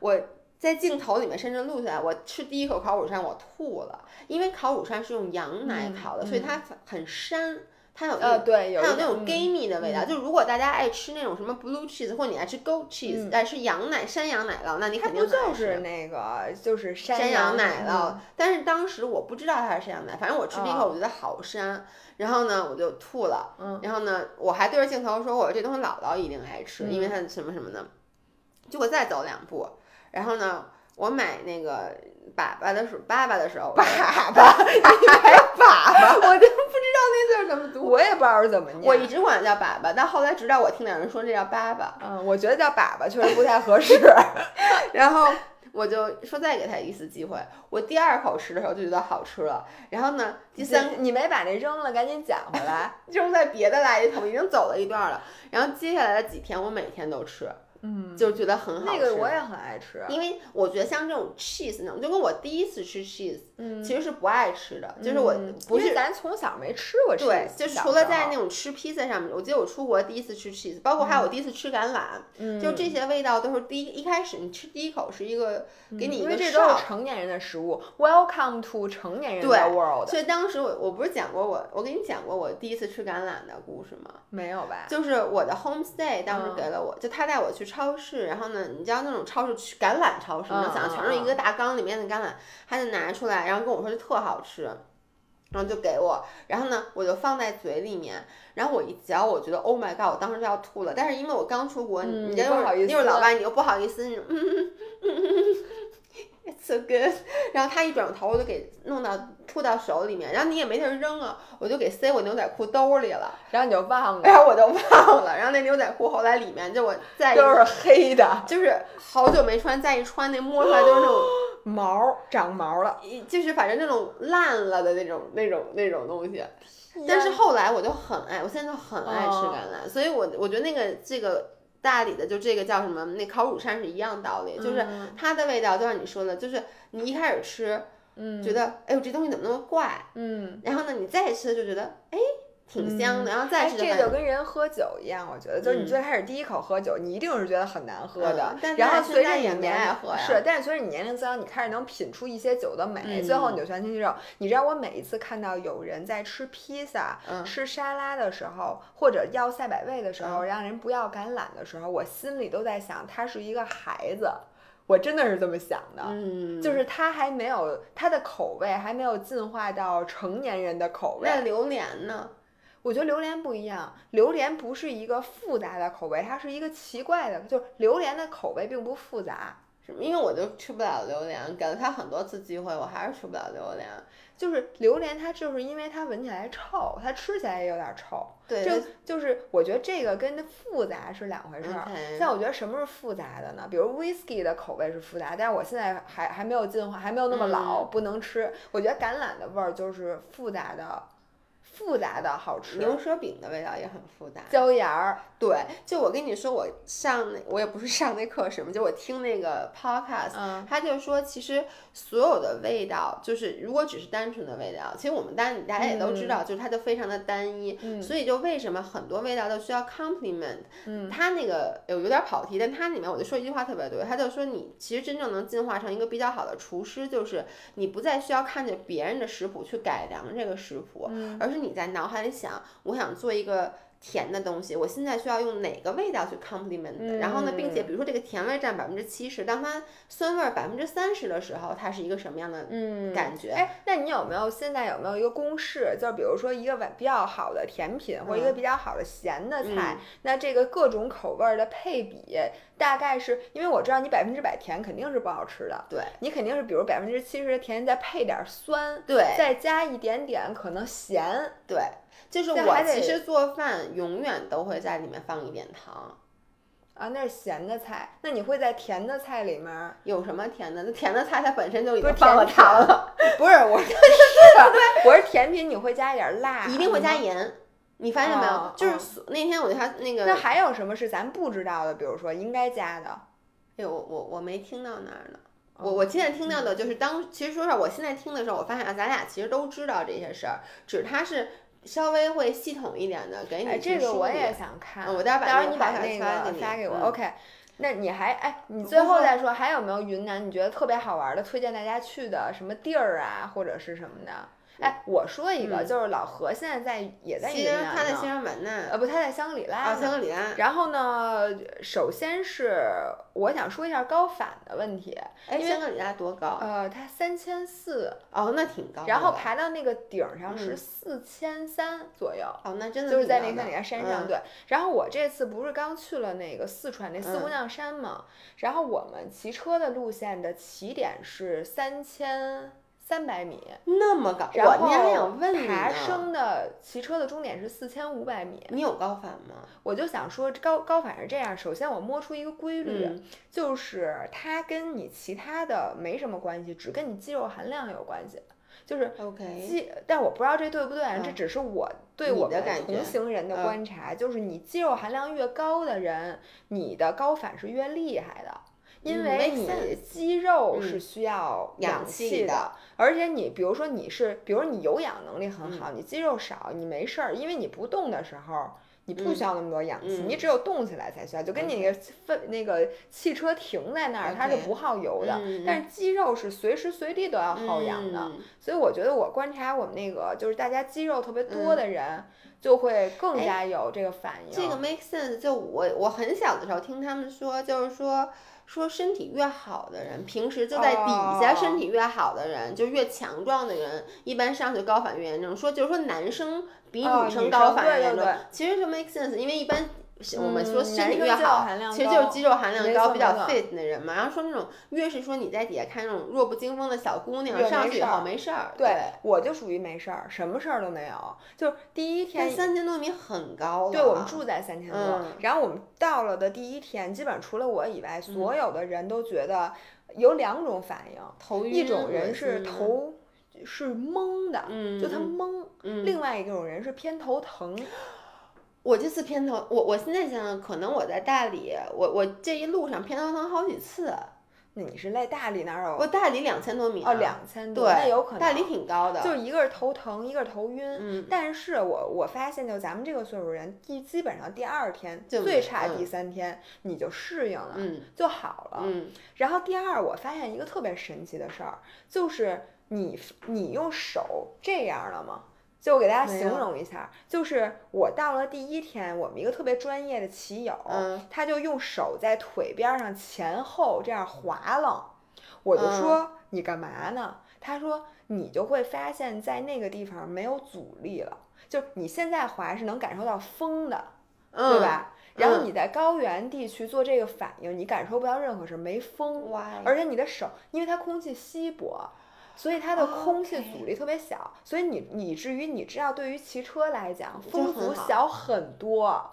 我在镜头里面甚至录下来，我吃第一口烤乳扇，我吐了，因为烤乳扇是用羊奶烤的，所以它很膻。它有呃对，它有那种 gamey 的味道。就如果大家爱吃那种什么 blue cheese，或者你爱吃 goat cheese，爱吃羊奶山羊奶酪，那你肯定就是那个就是山羊奶酪。但是当时我不知道它是山羊奶，反正我吃第一口我觉得好膻，然后呢我就吐了。然后呢我还对着镜头说，我说这东西姥姥一定爱吃，因为它什么什么的。结果再走两步，然后呢我买那个。粑粑的时候，粑粑的时候，粑粑，你还粑粑，我就不知道那字怎么读，我也不知道是怎么念。我一直管它叫粑粑，但后来直到我听两人说这叫粑粑。嗯，我觉得叫粑粑确实不太合适。然后我就说再给他一次机会。我第二口吃的时候就觉得好吃了。然后呢，第三，你没把那扔了，赶紧捡回来，扔在别的垃圾桶，已经走了一段了。然后接下来的几天，我每天都吃。嗯，就觉得很好吃。那个我也很爱吃，因为我觉得像这种 cheese 那种，就跟我第一次吃 cheese，嗯，其实是不爱吃的，就是我不是咱从小没吃过 cheese。对，就除了在那种吃披萨上面，我记得我出国第一次吃 cheese，包括还有我第一次吃橄榄，嗯就这些味道都是第一一开始你吃第一口是一个给你一个，因为这都是成年人的食物，Welcome to 成年人的 world。所以当时我我不是讲过我我给你讲过我第一次吃橄榄的故事吗？没有吧？就是我的 homestay 当时给了我，就他带我去超市，然后呢。你知道那种超市去橄榄超市，你能想象全是一个大缸里面的橄榄，他就拿出来，然后跟我说就特好吃，然后就给我，然后呢我就放在嘴里面，然后我一嚼，我觉得 Oh my God，我当时就要吐了，但是因为我刚出国，你不好意思，又是老外，你又不好意思，嗯嗯嗯。So good，然后他一转头，我就给弄到吐到手里面，然后你也没地儿扔啊，我就给塞我牛仔裤兜里了，然后你就忘了，然后我就忘了，然后那牛仔裤后来里面就我再都是黑的，就是好久没穿，再一穿那摸出来都是那种 毛长毛了，就是反正那种烂了的那种那种那种东西，但是后来我就很爱，我现在就很爱吃橄榄，所以我我觉得那个这个。大理的就这个叫什么？那烤乳扇是一样道理，就是它的味道，就像你说的，就是你一开始吃，嗯，觉得哎呦这东西怎么那么怪，嗯，然后呢你再吃就觉得哎。挺香的，然后再吃。这就跟人喝酒一样，我觉得，就是你最开始第一口喝酒，你一定是觉得很难喝的，然后随着你年龄是，但是随着你年龄增长，你开始能品出一些酒的美，最后你就全心接受。你知道我每一次看到有人在吃披萨、吃沙拉的时候，或者要赛百味的时候，让人不要橄榄的时候，我心里都在想，他是一个孩子，我真的是这么想的，就是它还没有它的口味还没有进化到成年人的口味。那榴莲呢？我觉得榴莲不一样，榴莲不是一个复杂的口味，它是一个奇怪的，就是榴莲的口味并不复杂。因为我就吃不了榴莲，给了他很多次机会，我还是吃不了榴莲。就是榴莲，它就是因为它闻起来臭，它吃起来也有点臭。对，就就是我觉得这个跟复杂是两回事儿。但我觉得什么是复杂的呢？比如 whisky 的口味是复杂，但是我现在还还没有进化，还没有那么老，不能吃。我觉得橄榄的味儿就是复杂的。复杂的好吃，牛舌饼的味道也很复杂。椒盐儿，对，就我跟你说，我上那我也不是上那课什么，就我听那个 podcast，他就说，其实所有的味道，就是如果只是单纯的味道，其实我们单大家也都知道，就是它就非常的单一，所以就为什么很多味道都需要 compliment。嗯，他那个有有点跑题，但它里面我就说一句话特别对，他就说你其实真正能进化成一个比较好的厨师，就是你不再需要看着别人的食谱去改良这个食谱，而是你。你在脑海里想，我想做一个。甜的东西，我现在需要用哪个味道去 complement？然后呢，并且比如说这个甜味占百分之七十，当它酸味百分之三十的时候，它是一个什么样的感觉？哎，那你有没有现在有没有一个公式？就比如说一个比较好的甜品或者一个比较好的咸的菜，那这个各种口味的配比大概是？因为我知道你百分之百甜肯定是不好吃的，对你肯定是比如百分之七十的甜再配点酸，对，再加一点点可能咸，对。就是我其实做饭永远都会在里面放一点糖，啊，那是咸的菜。那你会在甜的菜里面有什么甜的？那甜的菜它本身就已经放了糖了。不是，我是，我是甜品，你会加一点辣，一定会加盐。你发现没有？就是那天我他那个。那还有什么是咱不知道的？比如说应该加的？哎，我我我没听到那儿呢。我我现在听到的就是当，其实说实话，我现在听的时候，我发现啊，咱俩其实都知道这些事儿，只是他是稍微会系统一点的给你这个我也想看，我待会儿你把那个发给我，OK。那你还哎，你最后再说还有没有云南你觉得特别好玩的，推荐大家去的什么地儿啊，或者是什么的？哎，我说一个，就是老何现在在也在云南呢。他在西双版纳。呃，不，他在香格里拉。啊，香格里拉。然后呢，首先是我想说一下高反的问题。哎，香格里拉多高？呃，它三千四。哦，那挺高。然后爬到那个顶上是四千三左右。哦，那真的。就是在那香格里拉山上，对。然后我这次不是刚去了那个四川那四姑娘山嘛？然后我们骑车的路线的起点是三千。三百米那么高，然后爬升的骑车的终点是四千五百米。你有高反吗？我就想说高高反是这样，首先我摸出一个规律，就是它跟你其他的没什么关系，只跟你肌肉含量有关系。就是 OK，肌，但我不知道这对不对，这只是我对我们同行人的观察，就是你肌肉含量越高的人，你的高反是越厉害的。因为你肌肉是需要氧气的，而且你比如说你是，比如你有氧能力很好，你肌肉少，你没事儿，因为你不动的时候，你不需要那么多氧气，你只有动起来才需要，就跟你那个分那个汽车停在那儿，它是不耗油的，但是肌肉是随时随地都要耗氧的，所以我觉得我观察我们那个就是大家肌肉特别多的人，就会更加有这个反应。这个。make sense，就我我很小的时候听他们说，就是说。说身体越好的人，平时就在底下，身体越好的人，就越强壮的人，一般上去高反越严重。说就是说男生比女生高反严重，其实就 make sense，因为一般。我们说身体越好，其实就是肌肉含量高、比较 fit 的人嘛。然后说那种越是说你在底下看那种弱不禁风的小姑娘，上去以后没事儿。对，我就属于没事儿，什么事儿都没有。就第一天三千多米很高对，我们住在三千多。然后我们到了的第一天，基本上除了我以外，所有的人都觉得有两种反应，头。一种人是头是懵的，就他懵。另外一种人是偏头疼。我这次偏头，我我现在想想，可能我在大理，我我这一路上偏头疼好几次。那你是在大理哪儿有？我大理两千多米。哦，两千多，那有可能。大理挺高的。就一个是头疼，一个是头晕。嗯。但是我我发现，就咱们这个岁数人，第基本上第二天，最差第三天你就适应了，就好了。嗯。然后第二，我发现一个特别神奇的事儿，就是你你用手这样了吗？就我给大家形容一下，就是我到了第一天，我们一个特别专业的骑友，他就用手在腿边上前后这样划了，我就说你干嘛呢？他说你就会发现在那个地方没有阻力了，就你现在滑是能感受到风的，对吧？然后你在高原地区做这个反应，你感受不到任何事，没风，而且你的手因为它空气稀薄。所以它的空气阻力特别小，所以你以至于你知道，对于骑车来讲，风阻小很多，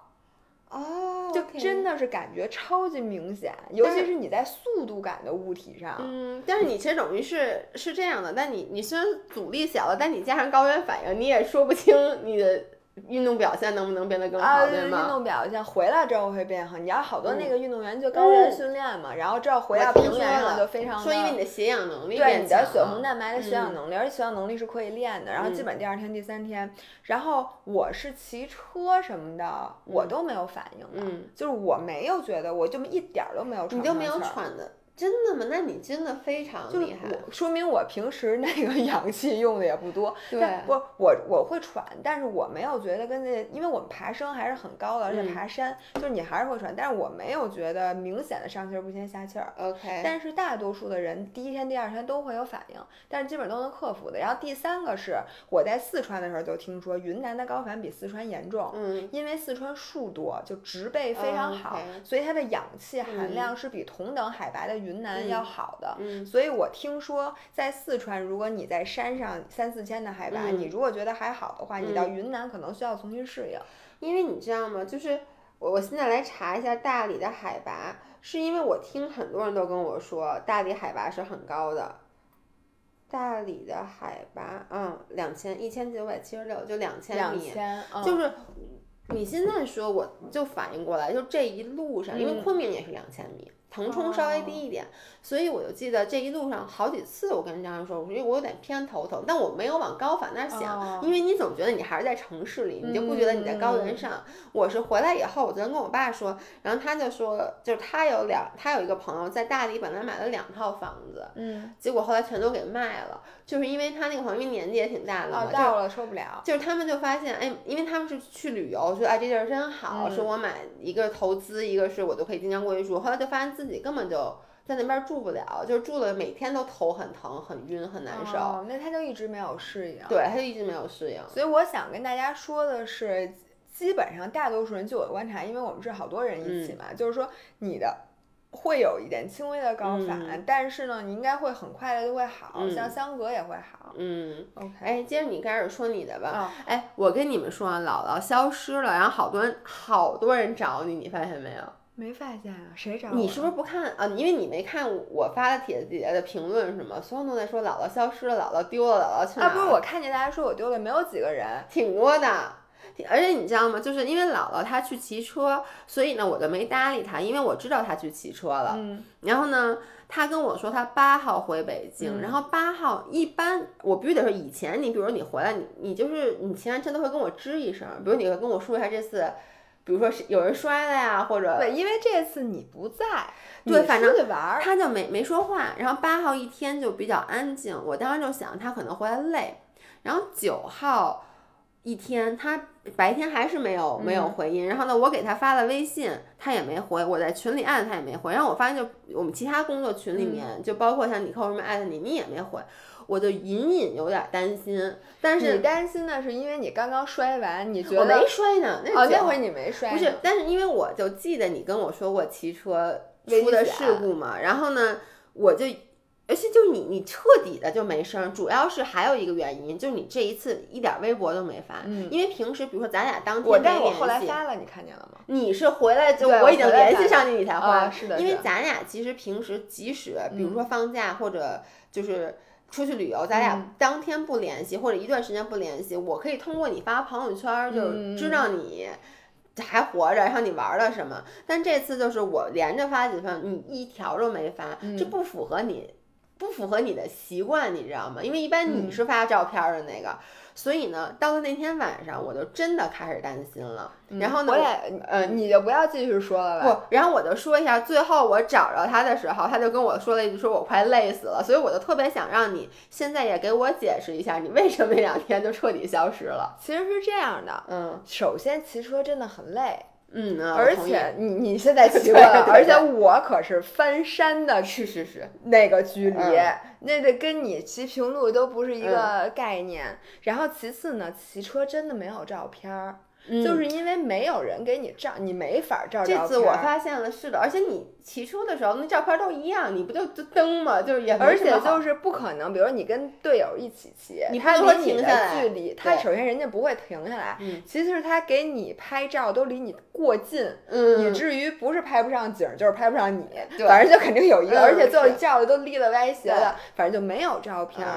哦，就真的是感觉超级明显，尤其是你在速度感的物体上。嗯，但是你其实等于是是这样的，但你你虽然阻力小了，但你加上高原反应，你也说不清你的。运动表现能不能变得更好？对吗？运动表现回来之后会变好。你要好多那个运动员就高原训练嘛，然后之后回到平原上就非常说因为你的血氧能力对你的血红蛋白的血氧能力，而且血氧能力是可以练的。然后基本第二天、第三天，然后我是骑车什么的，我都没有反应的，就是我没有觉得，我就一点儿都没有喘。你就没有喘的。真的吗？那你真的非常厉害，说明我平时那个 氧气用的也不多。对，不，我我会喘，但是我没有觉得跟那，因为我们爬升还是很高的，而且爬山就是你还是会喘，但是我没有觉得明显的上气儿不接下气儿。OK。但是大多数的人第一天、第二天都会有反应，但是基本都能克服的。然后第三个是我在四川的时候就听说云南的高反比四川严重，嗯，因为四川树多，就植被非常好，所以它的氧气含量是比同等海拔的。云南要好的，所以我听说在四川，如果你在山上三四千的海拔，你如果觉得还好的话，你到云南可能需要重新适应。因为你知道吗？就是我我现在来查一下大理的海拔，是因为我听很多人都跟我说大理海拔是很高的。大理的海拔，嗯，两千一千九百七十六，就两千米，嗯、就是。你现在说，我就反应过来，就这一路上，因为昆明也是两千米。腾冲稍微低一点，所以我就记得这一路上好几次，我跟张人说，我说我有点偏头疼，但我没有往高反那儿想，因为你总觉得你还是在城市里，你就不觉得你在高原上。我是回来以后，我昨天跟我爸说，然后他就说，就是他有两，他有一个朋友在大理本来买了两套房子，嗯，结果后来全都给卖了，就是因为他那个朋友因为年纪也挺大的嘛，到了受不了，就是他们就发现，哎，因为他们是去旅游，说哎这地儿真好，说我买一个投资，一个是我就可以经常过去住，后来就发现自己根本就。在那边住不了，就是住了，每天都头很疼、很晕、很难受。哦，那他就一直没有适应。对，他就一直没有适应。所以我想跟大家说的是，基本上大多数人，据我观察，因为我们是好多人一起嘛，就是说你的会有一点轻微的高反，但是呢，你应该会很快的就会好，像相隔也会好。嗯，OK。哎，接着你开始说你的吧。哎，我跟你们说，姥姥消失了，然后好多人好多人找你，你发现没有？没发现啊？谁找你是不是不看啊？因为你没看我发的帖子底下的评论是吗？所有人都在说姥姥消失了，姥姥丢了，姥姥去哪？啊，不是，我看见大家说我丢了，没有几个人，挺多的。而且你知道吗？就是因为姥姥她去骑车，所以呢我就没搭理她，因为我知道她去骑车了。嗯。然后呢，她跟我说她八号回北京，然后八号一般我必须得说，以前你比如你回来，你你就是你骑完车都会跟我吱一声，比如你会跟我说一下这次。比如说是有人摔了呀，或者对，因为这次你不在，对，反正玩他就没没说话。然后八号一天就比较安静，我当时就想他可能回来累。然后九号一天他白天还是没有没有回音。然后呢，我给他发了微信，他也没回。我在群里艾特他也没回。然后我发现就我们其他工作群里面，就包括像你扣什么艾特你，你也没回。我就隐隐有点担心，但是你担心的是因为你刚刚摔完，你觉得我没摔呢？哦，那回你没摔，不是，但是因为我就记得你跟我说过骑车出的事故嘛，然后呢，我就，而且就你你彻底的就没声，主要是还有一个原因，就是你这一次一点微博都没发，嗯，因为平时比如说咱俩当天我但我后来发了，你看见了吗？你是回来就我已经联系上你，你才发，是的，因为咱俩其实平时即使比如说放假或者就是。出去旅游，咱俩当天不联系，或者一段时间不联系，我可以通过你发朋友圈就知道你还活着，然后你玩了什么。但这次就是我连着发几份，你一条都没发，这不符合你，不符合你的习惯，你知道吗？因为一般你是发照片的那个。所以呢，到了那天晚上，我就真的开始担心了。然后呢，我也，呃，你就不要继续说了吧。不，然后我就说一下，最后我找着他的时候，他就跟我说了一句，说我快累死了。所以我就特别想让你现在也给我解释一下，你为什么那两天就彻底消失了。其实是这样的，嗯，首先骑车真的很累。嗯，而且你你现在骑 过了，而且我可是翻山的，是是是，那个距离，那得跟你骑平路都不是一个概念。然后其次呢，骑车真的没有照片儿。就是因为没有人给你照，你没法照照片。这次我发现了，是的，而且你骑车的时候那照片都一样，你不就就蹬吗？就是也而且就是不可能，比如你跟队友一起骑，你他离你的距离，他首先人家不会停下来，其次是他给你拍照都离你过近，以至于不是拍不上景，就是拍不上你，反正就肯定有一个，而且最后照的都立了歪斜的，反正就没有照片。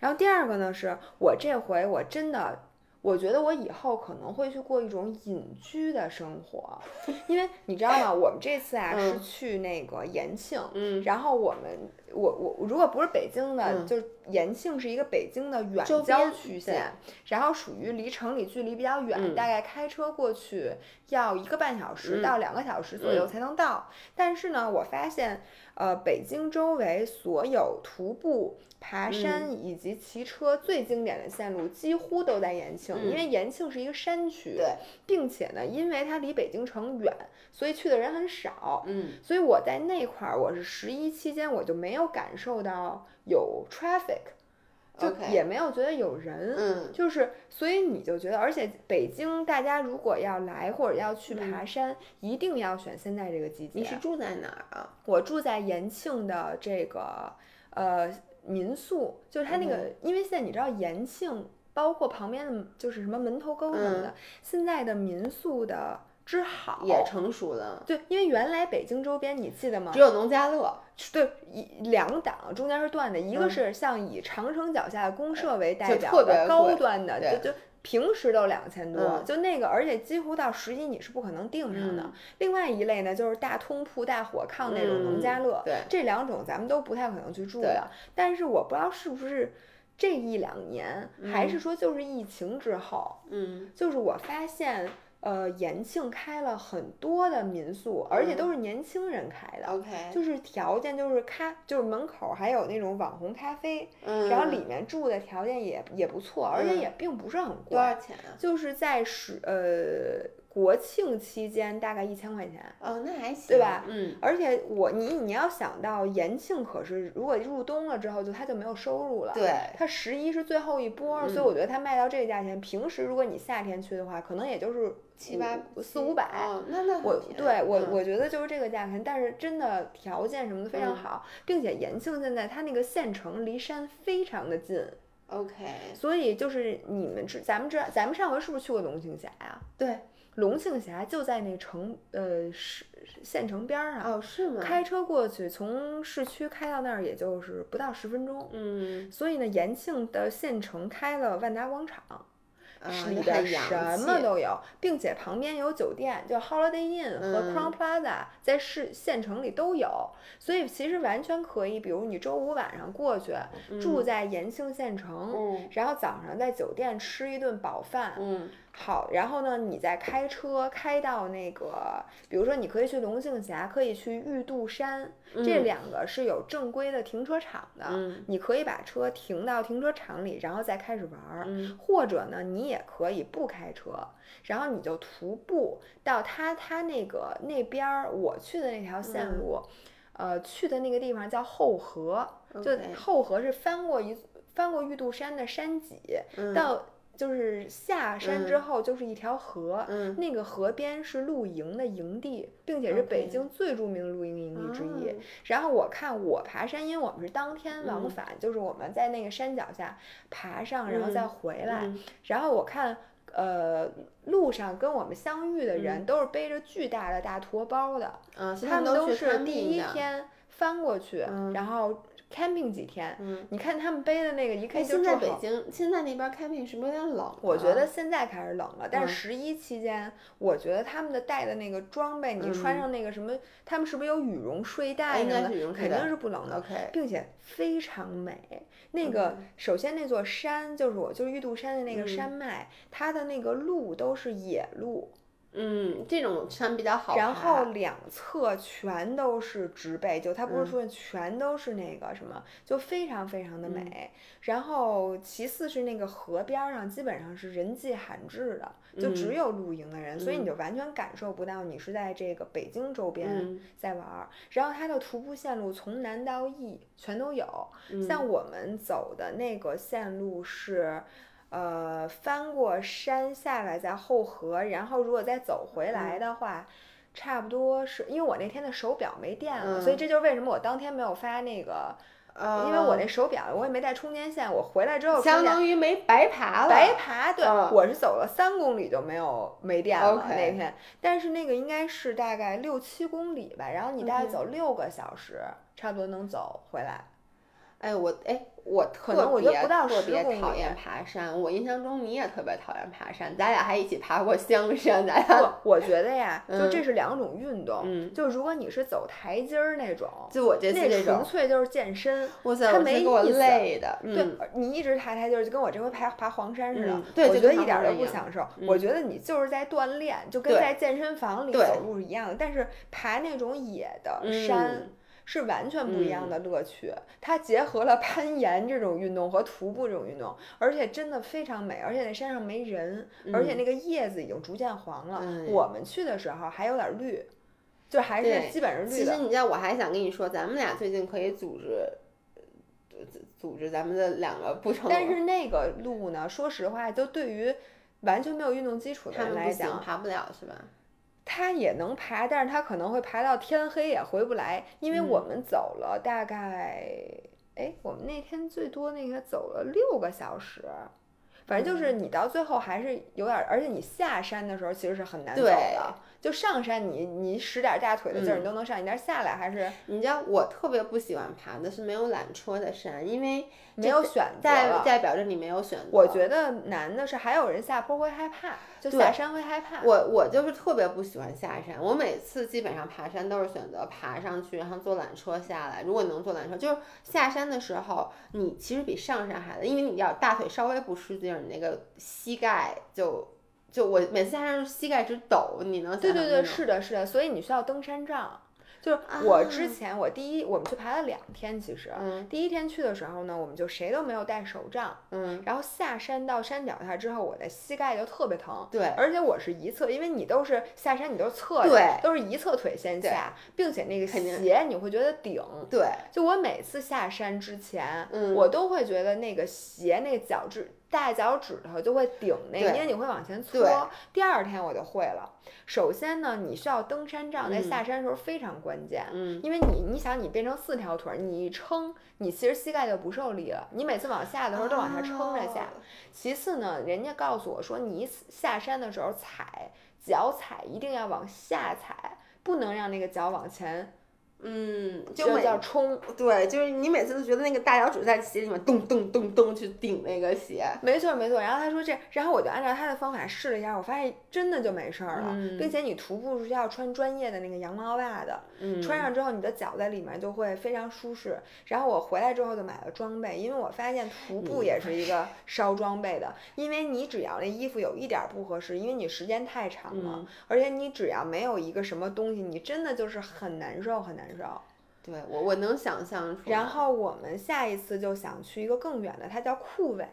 然后第二个呢，是我这回我真的。我觉得我以后可能会去过一种隐居的生活，因为你知道吗？我们这次啊是去那个延庆，嗯，然后我们我我如果不是北京的，就是延庆是一个北京的远郊区县，然后属于离城里距离比较远，大概开车过去要一个半小时到两个小时左右才能到。但是呢，我发现呃，北京周围所有徒步。爬山以及骑车最经典的线路几乎都在延庆，因为延庆是一个山区，对，并且呢，因为它离北京城远，所以去的人很少，嗯，所以我在那块儿，我是十一期间我就没有感受到有 traffic，就也没有觉得有人，嗯，就是所以你就觉得，而且北京大家如果要来或者要去爬山，一定要选现在这个季节。你是住在哪儿啊？我住在延庆的这个呃。民宿就是它那个，因为现在你知道延庆，包括旁边的就是什么门头沟什么的，现在的民宿的之好，也成熟了。对，因为原来北京周边你记得吗？只有农家乐。对，一两档中间是断的，一个是像以长城脚下的公社为代表的高端的，就就平时都两千多，就那个，而且几乎到十一你是不可能订上的。另外一类呢，就是大通铺、大火炕那种农家乐，这两种咱们都不太可能去住的。但是我不知道是不是。这一两年，还是说就是疫情之后，嗯，就是我发现，呃，延庆开了很多的民宿，而且都是年轻人开的，OK，就是条件就是咖，就是门口还有那种网红咖啡，嗯，然后里面住的条件也也不错，而且也并不是很贵，多少钱啊？就是在十呃。国庆期间大概一千块钱，哦，那还行，对吧？嗯，而且我你你要想到延庆，可是如果入冬了之后，就它就没有收入了。对，它十一是最后一波，所以我觉得它卖到这个价钱，平时如果你夏天去的话，可能也就是七八四五百。那那我对我我觉得就是这个价钱，但是真的条件什么的非常好，并且延庆现在它那个县城离山非常的近。OK，所以就是你们知咱们知道咱们上回是不是去过龙庆峡呀？对。龙庆峡就在那城，呃，市县城边儿上。哦，是吗？开车过去，从市区开到那儿，也就是不到十分钟。嗯。所以呢，延庆的县城开了万达广场，里边什么都有，并且旁边有酒店，就 Holiday Inn 和 Crown Plaza，在市县城里都有。所以其实完全可以，比如你周五晚上过去，住在延庆县城，然后早上在酒店吃一顿饱饭。嗯。好，然后呢，你再开车开到那个，比如说你可以去龙庆峡，可以去玉渡山，这两个是有正规的停车场的，你可以把车停到停车场里，然后再开始玩儿。或者呢，你也可以不开车，然后你就徒步到他他那个那边儿我去的那条线路，呃，去的那个地方叫后河，就后河是翻过一翻过玉渡山的山脊到。就是下山之后就是一条河，那个河边是露营的营地，并且是北京最著名的露营营地之一。然后我看我爬山，因为我们是当天往返，就是我们在那个山脚下爬上，然后再回来。然后我看，呃，路上跟我们相遇的人都是背着巨大的大驮包的，他们都是第一天翻过去，然后。Camping 几天，你看他们背的那个一看就现在北京现在那边 camping 是不是有点冷？我觉得现在开始冷了，但是十一期间，我觉得他们的带的那个装备，你穿上那个什么，他们是不是有羽绒睡袋呢？肯定是不冷的，并且非常美。那个首先那座山就是我就是玉渡山的那个山脉，它的那个路都是野路。嗯，这种山比较好然后两侧全都是植被，就它不是说全都是那个什么，就非常非常的美。然后其次是那个河边上基本上是人迹罕至的，就只有露营的人，所以你就完全感受不到你是在这个北京周边在玩儿。然后它的徒步线路从南到易全都有，像我们走的那个线路是。呃，翻过山下来，在后河，然后如果再走回来的话，差不多是因为我那天的手表没电了，所以这就是为什么我当天没有发那个，呃因为我那手表我也没带充电线，我回来之后相当于没白爬了。白爬，对，我是走了三公里就没有没电了那天，但是那个应该是大概六七公里吧，然后你大概走六个小时，差不多能走回来。哎，我哎。我特别特别讨厌爬山，我印象中你也特别讨厌爬山，咱俩还一起爬过香山，咱俩。不，我觉得呀，就这是两种运动，就如果你是走台阶儿那种，就我这次那纯粹就是健身，它没给我。累的，对，你一直爬台阶儿，就跟我这回爬爬黄山似的，对，我觉得一点都不享受。我觉得你就是在锻炼，就跟在健身房里走路是一样的，但是爬那种野的山。是完全不一样的乐趣，它结合了攀岩这种运动和徒步这种运动，而且真的非常美。而且那山上没人，而且那个叶子已经逐渐黄了。我们去的时候还有点绿，就还是基本上绿的。其实你知道，我还想跟你说，咱们俩最近可以组织，组织咱们的两个不成。但是那个路呢，说实话，就对于完全没有运动基础的人来讲，爬不了是吧？他也能爬，但是他可能会爬到天黑也回不来，因为我们走了大概，哎，我们那天最多那个走了六个小时，反正就是你到最后还是有点，而且你下山的时候其实是很难走的。就上山你你使点大腿的劲儿你都能上，你但是下来还是。你知道我特别不喜欢爬的是没有缆车的山，因为没有选择，代代表着你没有选择。我觉得难的是还有人下坡会害怕，就下山会害怕。我我就是特别不喜欢下山，我每次基本上爬山都是选择爬上去，然后坐缆车下来。如果能坐缆车，就是下山的时候你其实比上山还累，因为你要大腿稍微不使劲，你那个膝盖就。就我每次下山膝盖直抖，你能对对对，是的，是的，所以你需要登山杖。就是我之前我第一我们去爬了两天，其实第一天去的时候呢，我们就谁都没有带手杖，嗯，然后下山到山脚下之后，我的膝盖就特别疼，对，而且我是一侧，因为你都是下山，你都是侧着，对，都是一侧腿先下，并且那个鞋你会觉得顶，对，就我每次下山之前，我都会觉得那个鞋那个脚趾。大脚趾头就会顶那个，因为你会往前搓。第二天我就会了。首先呢，你需要登山杖，在下山的时候非常关键。嗯，因为你你想你变成四条腿，你一撑，你其实膝盖就不受力了。你每次往下的时候都往下撑着下。其次呢，人家告诉我说，你下山的时候踩脚踩一定要往下踩，不能让那个脚往前。嗯，就叫冲，对，就是你每次都觉得那个大脚趾在鞋里面咚咚咚咚去顶那个鞋，没错没错。然后他说这，然后我就按照他的方法试了一下，我发现真的就没事儿了，并且你徒步是要穿专业的那个羊毛袜的，穿上之后你的脚在里面就会非常舒适。然后我回来之后就买了装备，因为我发现徒步也是一个烧装备的，因为你只要那衣服有一点不合适，因为你时间太长了，而且你只要没有一个什么东西，你真的就是很难受很难。对我我能想象出。然后我们下一次就想去一个更远的，它叫库尾，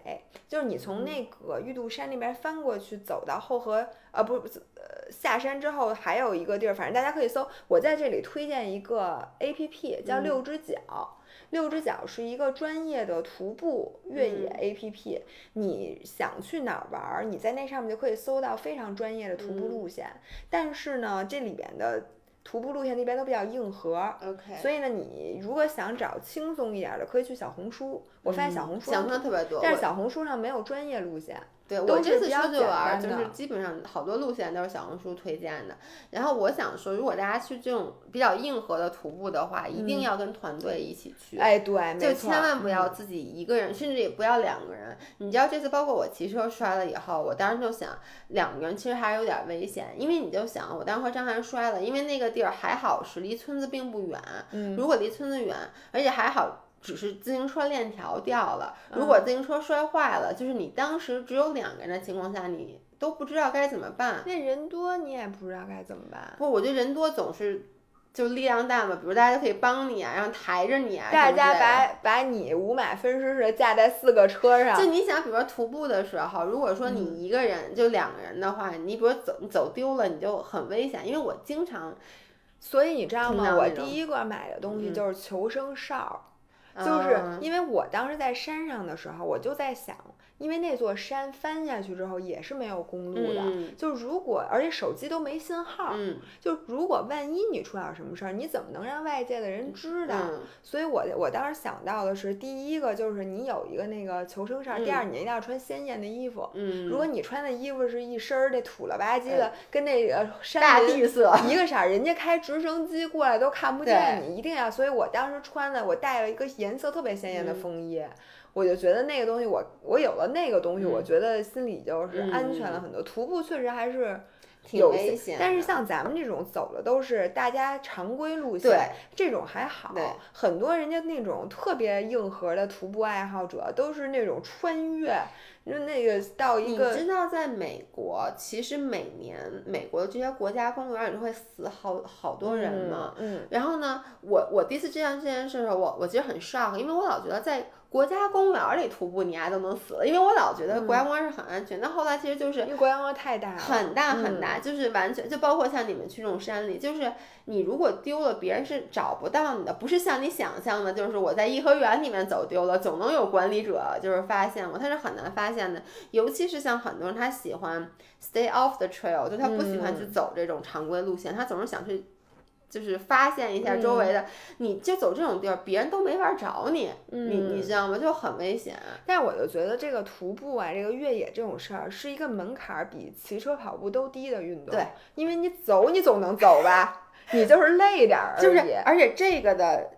就是你从那个玉渡山那边翻过去，走到后河，呃，不，呃，下山之后还有一个地儿，反正大家可以搜。我在这里推荐一个 A P P，叫六只脚。六只脚是一个专业的徒步越野 A P P，你想去哪儿玩，你在那上面就可以搜到非常专业的徒步路线。但是呢，这里边的。徒步路线那边都比较硬核，OK，所以呢，你如果想找轻松一点的，可以去小红书。我发现小红书小红书特别多，但是小红书上没有专业路线。对我这次出去玩，就是基本上好多路线都是小红书推荐的。然后我想说，如果大家去这种比较硬核的徒步的话，一定要跟团队一起去。哎，对，就千万不要自己一个人，甚至也不要两个人。你知道这次包括我骑车摔了以后，我当时就想，两个人其实还是有点危险，因为你就想，我当时和张涵摔了，因为那个地儿还好是离村子并不远。嗯。如果离村子远，而且还好。只是自行车链条掉了，如果自行车摔坏了，就是你当时只有两个人的情况下，你都不知道该怎么办。那人多你也不知道该怎么办。不，我觉得人多总是就力量大嘛，比如大家都可以帮你啊，然后抬着你啊。大家把把你五马分尸似的架在四个车上。就你想，比如说徒步的时候，如果说你一个人就两个人的话，你比如走你走丢了，你就很危险。因为我经常，所以你知道吗？我第一个买的东西就是求生哨。就是因为我当时在山上的时候，我就在想。因为那座山翻下去之后也是没有公路的，就如果而且手机都没信号，就如果万一你出点什么事儿，你怎么能让外界的人知道？所以我我当时想到的是，第一个就是你有一个那个求生哨，第二你一定要穿鲜艳的衣服。如果你穿的衣服是一身儿那土了吧唧的，跟那个山地色一个色儿，人家开直升机过来都看不见你，一定要。所以我当时穿的，我带了一个颜色特别鲜艳的风衣。我就觉得那个东西，我我有了那个东西，我觉得心里就是安全了很多。徒步确实还是挺危险，但是像咱们这种走的都是大家常规路线，这种还好。很多人家那种特别硬核的徒步爱好者，都是那种穿越，就那个到一个。你知道，在美国，其实每年美国的这些国家公园里会死好好多人嘛。嗯。然后呢，我我第一次知道这件事的时候，我我其实很 shock，因为我老觉得在。国家公园里徒步，你丫都能死了，因为我老觉得国家公园是很安全。但后来其实就是因为国家公园太大了，很大很大，就是完全就包括像你们去这种山里，就是你如果丢了，别人是找不到你的，不是像你想象的，就是我在颐和园里面走丢了，总能有管理者就是发现我，他是很难发现的。尤其是像很多人他喜欢 stay off the trail，就他不喜欢去走这种常规路线，他总是想去。就是发现一下周围的，你就走这种地儿，别人都没法找你，你你知道吗？就很危险。但是我就觉得这个徒步啊，这个越野这种事儿，是一个门槛比骑车、跑步都低的运动。对，因为你走，你总能走吧？你就是累点儿就是而且这个的。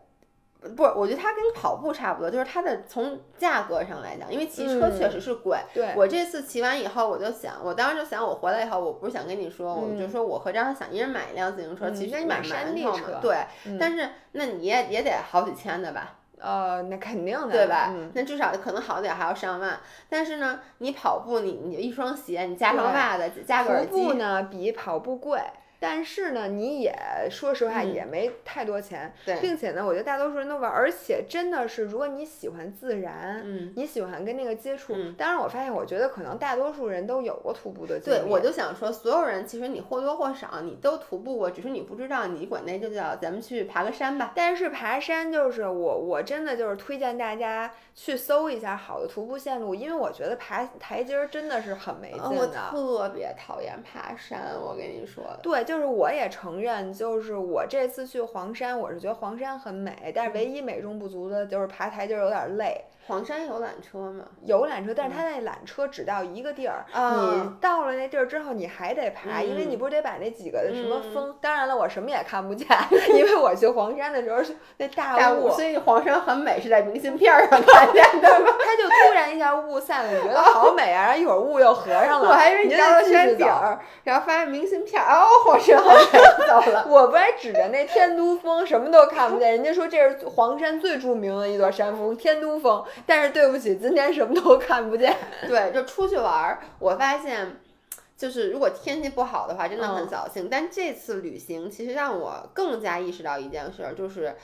不，我觉得它跟跑步差不多，就是它的从价格上来讲，因为骑车确实是贵。对，我这次骑完以后，我就想，我当时就想，我回来以后，我不是想跟你说，我就说我和张想一人买一辆自行车，其实你买山地车，对，但是那你也也得好几千的吧？呃，那肯定的，对吧？那至少可能好点还要上万。但是呢，你跑步，你你一双鞋，你加上袜子，加个耳机，徒步呢比跑步贵。但是呢，你也说实话也没太多钱，并且呢，我觉得大多数人都玩，而且真的是，如果你喜欢自然，嗯，你喜欢跟那个接触，当然我发现，我觉得可能大多数人都有过徒步的经历。对，我就想说，所有人其实你或多或少你都徒步过，只是你不知道，你管那就叫咱们去爬个山吧。但是爬山就是我我真的就是推荐大家去搜一下好的徒步线路，因为我觉得爬台阶儿真的是很没劲的。我特别讨厌爬山，我跟你说。对，就。就是我也承认，就是我这次去黄山，我是觉得黄山很美，但是唯一美中不足的就是爬台阶有点累。黄山有缆车吗？有缆车，但是它那缆车只到一个地儿，你到了那地儿之后，你还得爬，因为你不是得把那几个什么峰。当然了，我什么也看不见，因为我去黄山的时候那大雾，所以黄山很美是在明信片上看见的。它就突然一下雾散了，你觉得好美啊！然后一会儿雾又合上了，我还以为你到了山顶儿，然后发现明信片，哦，黄山好美，走了。我不还指着那天都峰，什么都看不见。人家说这是黄山最著名的一座山峰，天都峰。但是对不起，今天什么都看不见。对，就出去玩儿，我发现，就是如果天气不好的话，真的很扫兴。但这次旅行其实让我更加意识到一件事儿，就是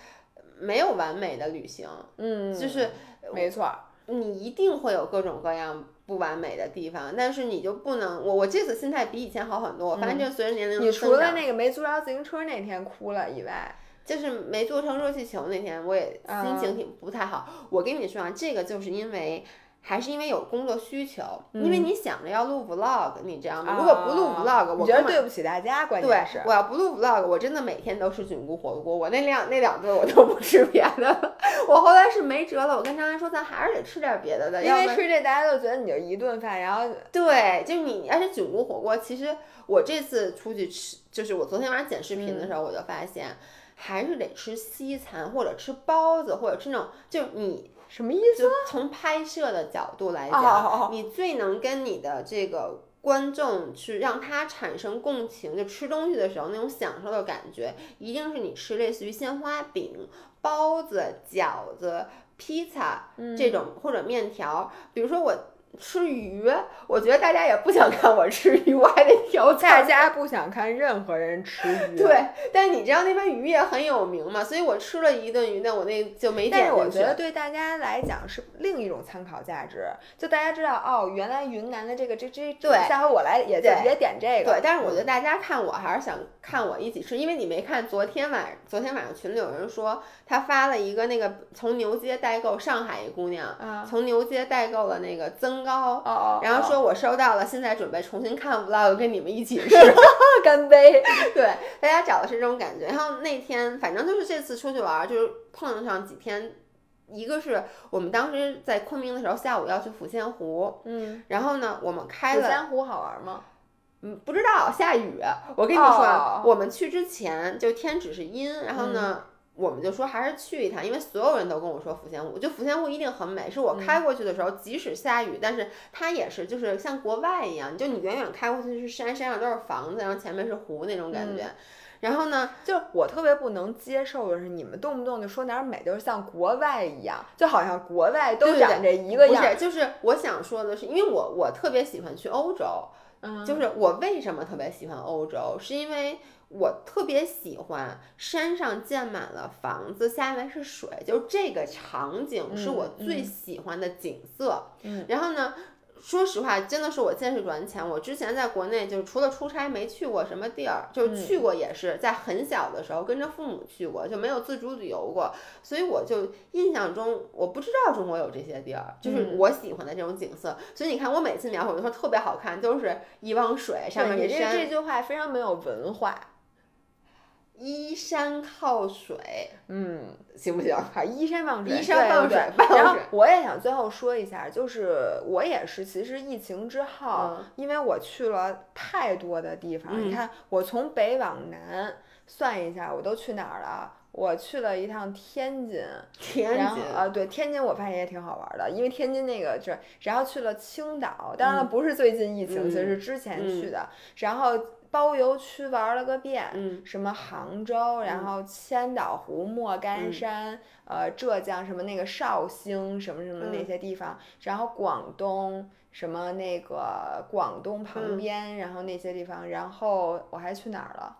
没有完美的旅行。嗯，就是没错，你一定会有各种各样不完美的地方，但是你就不能我我这次心态比以前好很多。我发现这随着年龄你除了那个没租着自行车那天哭了以外。就是没做成热气球那天，我也心情挺不太好。我跟你说啊，这个就是因为还是因为有工作需求，因为你想着要录 vlog，你知道吗？如果不录 vlog，我觉得对不起大家。关键是我要不录 vlog，我真的每天都吃菌菇火锅，我那两那两顿我都不吃别的。我后来是没辙了，我跟张安说，咱还是得吃点别的的，因为吃这大家都觉得你就一顿饭，然后对，就你而且菌菇火锅，其实我这次出去吃，就是我昨天晚上剪视频的时候，我就发现。还是得吃西餐，或者吃包子，或者吃那种，就你什么意思？从拍摄的角度来讲，你最能跟你的这个观众去让他产生共情，就吃东西的时候那种享受的感觉，一定是你吃类似于鲜花饼、包子、饺子、披萨这种或者面条，比如说我。吃鱼，我觉得大家也不想看我吃鱼，我还得挑菜。大家不想看任何人吃鱼。对，但是你知道那边鱼也很有名嘛，所以我吃了一顿鱼，那我那就没点但是我觉得对大家来讲是另一种参考价值，就大家知道哦，原来云南的这个这这，对，下回我来也也点这个。对，但是我觉得大家看我还是想看我一起吃，因为你没看昨天晚昨天晚上群里有人说他发了一个那个从牛街代购上海一姑娘，从牛街代购了那个增。高，然后说我收到了，现在准备重新看 vlog，跟你们一起吃，干杯。对，大家找的是这种感觉。然后那天反正就是这次出去玩，就是碰上几天，一个是我们当时在昆明的时候，下午要去抚仙湖，嗯，然后呢，我们开了。抚仙湖好玩吗？嗯，不知道，下雨。我跟你说，我们去之前就天只是阴，然后呢。我们就说还是去一趟，因为所有人都跟我说抚仙湖，就抚仙湖一定很美。是我开过去的时候，即使下雨，但是它也是就是像国外一样，就你远远开过去是山，山上都是房子，然后前面是湖那种感觉。然后呢，就我特别不能接受的是，你们动不动就说哪儿美，就是像国外一样，就好像国外都长这一个样。不是，就是我想说的是，因为我我特别喜欢去欧洲，嗯，就是我为什么特别喜欢欧洲，是因为。我特别喜欢山上建满了房子，下面是水，就这个场景是我最喜欢的景色。嗯，然后呢？说实话，真的是我见识短浅。我之前在国内就是除了出差没去过什么地儿，就是去过也是在很小的时候跟着父母去过，就没有自主旅游过。所以我就印象中我不知道中国有这些地儿，就是我喜欢的这种景色。所以你看，我每次描绘我都说特别好看，都是一汪水上面是山。这这句话非常没有文化。依山靠水，嗯，行不行？好，依山傍水，依山傍水。然后我也想最后说一下，就是我也是，其实疫情之后，因为我去了太多的地方，你看我从北往南算一下，我都去哪儿了？我去了一趟天津，天津啊，对，天津我发现也挺好玩的，因为天津那个是，然后去了青岛，当然了不是最近疫情，其实是之前去的，然后。包邮区玩了个遍，什么杭州，然后千岛湖、莫干山，呃，浙江什么那个绍兴什么什么那些地方，然后广东什么那个广东旁边，然后那些地方，然后我还去哪儿了？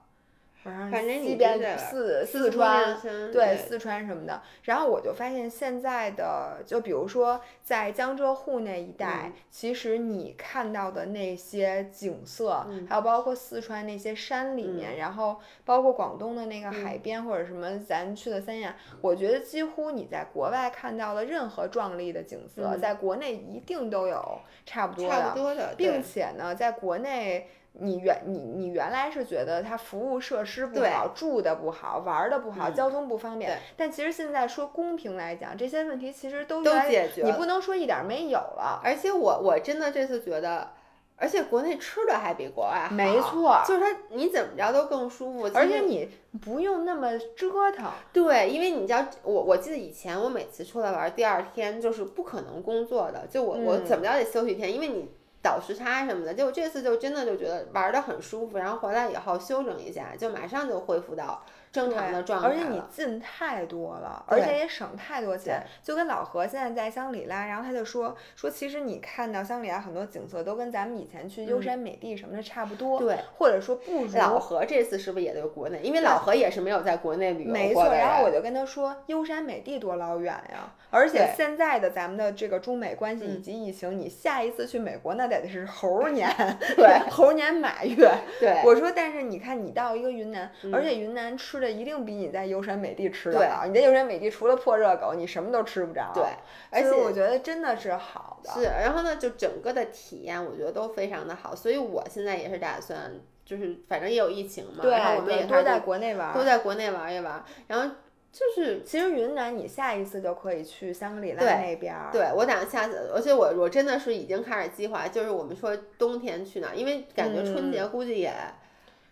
反正西边四四川，对四川什么的，然后我就发现现在的，就比如说在江浙沪那一带，其实你看到的那些景色，还有包括四川那些山里面，然后包括广东的那个海边或者什么咱去的三亚，我觉得几乎你在国外看到的任何壮丽的景色，在国内一定都有差不多的，并且呢，在国内。你原你你原来是觉得它服务设施不好，住的不好，玩的不好，交通不方便。但其实现在说公平来讲，这些问题其实都都解决。你不能说一点没有了。而且我我真的这次觉得，而且国内吃的还比国外好。没错，就是它你怎么着都更舒服，而且你不用那么折腾。对，因为你知道，我我记得以前我每次出来玩，第二天就是不可能工作的，就我我怎么着得休息一天，因为你。倒时差什么的，就这次就真的就觉得玩的很舒服，然后回来以后休整一下，就马上就恢复到。正常的状态，而且你进太多了，而且也省太多钱。就跟老何现在在香里拉，然后他就说说，其实你看到香里拉很多景色都跟咱们以前去优山美地什么的差不多，对，或者说不如。老何这次是不是也在国内？因为老何也是没有在国内旅游没错，然后我就跟他说，优山美地多老远呀！而且现在的咱们的这个中美关系以及疫情，你下一次去美国那得是猴年，对，猴年马月。对，我说，但是你看你到一个云南，而且云南吃的一定比你在优山美地吃的好。你在优山美地除了破热狗，你什么都吃不着。对，而且我觉得真的是好的。是，然后呢，就整个的体验，我觉得都非常的好。所以我现在也是打算，就是反正也有疫情嘛，然后我们也都在国内玩，都在国内玩一玩。然后就是，其实云南你下一次就可以去香格里拉那边。对，我打算下次，而且我我真的是已经开始计划，就是我们说冬天去哪，因为感觉春节估计也。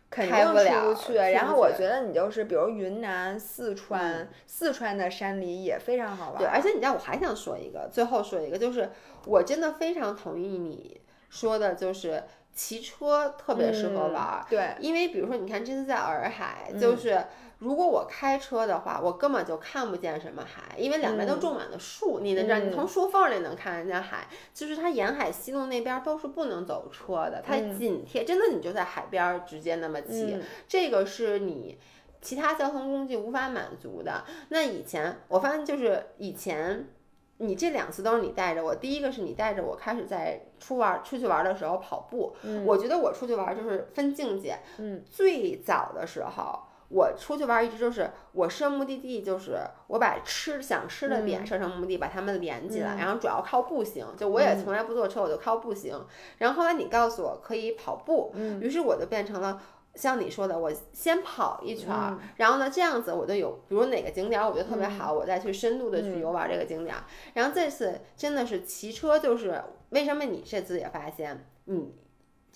肯定出不去，然后我觉得你就是比如云南、四川，四川的山里也非常好玩。对，而且你知道我还想说一个，最后说一个，就是我真的非常同意你说的，就是骑车特别适合玩。对，因为比如说你看这次在洱海，就是。如果我开车的话，我根本就看不见什么海，因为两边都种满了树。你能知道，你从树缝里能看得见海。就是它沿海西路那边都是不能走车的，它紧贴，真的你就在海边直接那么骑，这个是你其他交通工具无法满足的。那以前我发现就是以前你这两次都是你带着我，第一个是你带着我开始在出玩出去玩的时候跑步。我觉得我出去玩就是分境界。嗯，最早的时候。我出去玩一直就是我设目的地，就是我把吃想吃的点设成目的地，把它们连起来，然后主要靠步行。就我也从来不坐车，我就靠步行。然后后来你告诉我可以跑步，于是我就变成了像你说的，我先跑一圈儿，然后呢这样子我就有，比如哪个景点我觉得特别好，我再去深度的去游玩这个景点。然后这次真的是骑车，就是为什么你这次也发现，你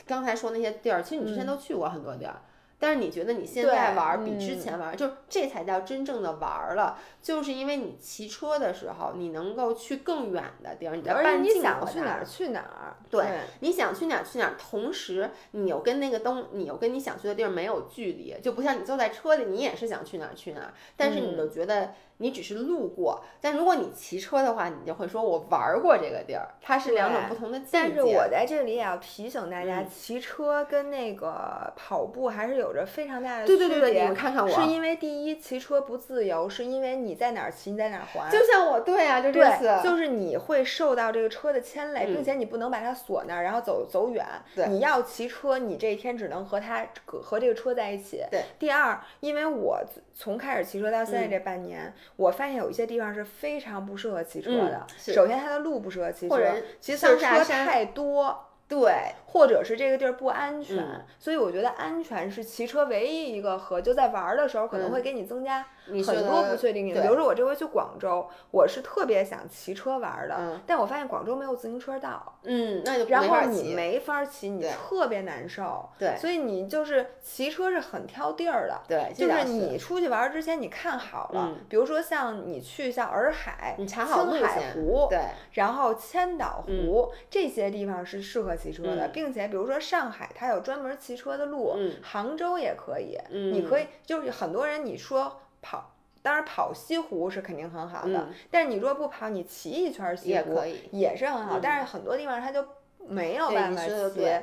刚才说那些地儿，其实你之前都去过很多地儿。但是你觉得你现在玩比之前玩，就这才叫真正的玩了，就是因为你骑车的时候，你能够去更远的地儿，你的半径想去哪儿去哪儿。对，你想去哪儿去哪儿，同时你又跟那个东，你又跟你想去的地儿没有距离，就不像你坐在车里，你也是想去哪儿去哪儿，但是你就觉得。你只是路过，但如果你骑车的话，你就会说我玩过这个地儿，它是两种不同的境界。但是我在这里也要提醒大家，骑车跟那个跑步还是有着非常大的区别。对对对，你们看看我，是因为第一，骑车不自由，是因为你在哪儿骑，你在哪儿还。就像我，对啊，就这次，就是你会受到这个车的牵累，并且你不能把它锁那儿，然后走走远。对，你要骑车，你这一天只能和它和这个车在一起。对。第二，因为我从开始骑车到现在这半年。我发现有一些地方是非常不适合骑车的。首先，它的路不适合骑车，其次车太多。对，或者是这个地儿不安全，所以我觉得安全是骑车唯一一个和就在玩的时候可能会给你增加很多不确定性。比如说我这回去广州，我是特别想骑车玩的，但我发现广州没有自行车道，嗯，那就然后你没法骑，你特别难受，对，所以你就是骑车是很挑地儿的，对，就是你出去玩之前你看好了，比如说像你去像洱海、你查好青海湖，对，然后千岛湖这些地方是适合骑车的，并且比如说上海，它有专门骑车的路，杭州也可以，你可以就是很多人你说跑，当然跑西湖是肯定很好的，但是你若不跑，你骑一圈西湖也是很好，但是很多地方它就没有办法骑。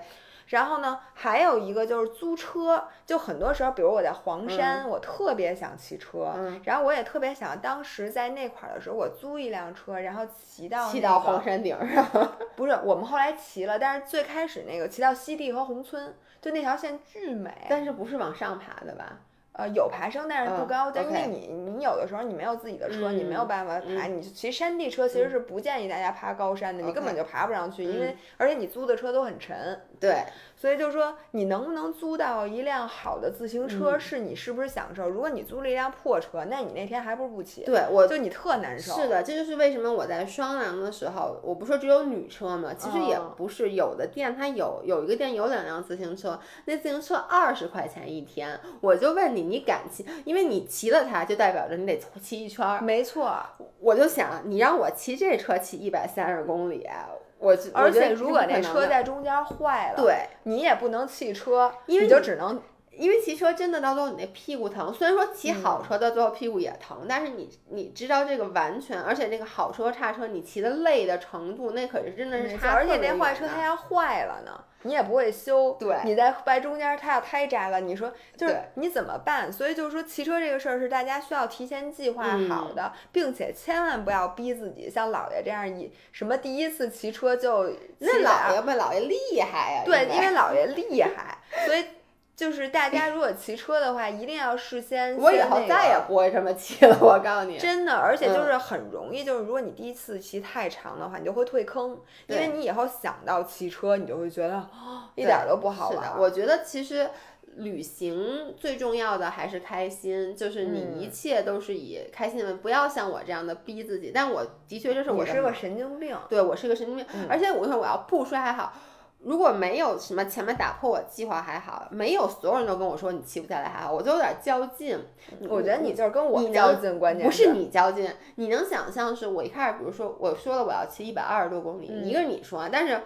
然后呢，还有一个就是租车，就很多时候，比如我在黄山，我特别想骑车，然后我也特别想当时在那块儿的时候，我租一辆车，然后骑到骑到黄山顶上。不是，我们后来骑了，但是最开始那个骑到西递和宏村，就那条线巨美。但是不是往上爬的吧？呃，有爬升，但是不高。但因为你你有的时候你没有自己的车，你没有办法爬。你其实山地车其实是不建议大家爬高山的，你根本就爬不上去，因为而且你租的车都很沉。对。所以就是说，你能不能租到一辆好的自行车，是你是不是享受。如果你租了一辆破车，那你那天还不如不骑。对，我就你特难受。是的，这就是为什么我在双廊的时候，我不说只有女车嘛，其实也不是，有的店它有有一个店有两辆自行车，那自行车二十块钱一天，我就问你，你敢骑？因为你骑了它，就代表着你得骑一圈儿。没错，我就想，你让我骑这车骑一百三十公里。我而且如果那车在中间坏了，对，你也不能弃车，因为你就只能，因为骑车真的到最后你那屁股疼。虽然说骑好车到最后屁股也疼，但是你你知道这个完全，而且那个好车差车你骑的累的程度，那可是真的是差而且那坏车它要坏了呢。你也不会修，对，你在掰中间，它要胎扎了，你说就是你怎么办？所以就是说，骑车这个事儿是大家需要提前计划好的，并且千万不要逼自己，像姥爷这样以什么第一次骑车就那姥爷吧姥爷厉害呀？对，因为姥爷厉害，所以。就是大家如果骑车的话，一定要事先。我以后再也不会这么骑了，我告诉你。真的，而且就是很容易，就是如果你第一次骑太长的话，你就会退坑，因为你以后想到骑车，你就会觉得一点都不好玩。我觉得其实旅行最重要的还是开心，就是你一切都是以开心为，不要像我这样的逼自己。但我的确就是我是个神经病，对我是个神经病，而且我说我要不摔还好。如果没有什么前面打破我计划还好，没有所有人都跟我说你骑不下来还好，我就有点较劲。我觉得你就是跟我较劲，关键不是你较劲。你能想象是我一开始，比如说我说了我要骑一百二十多公里，一个是你说，但是。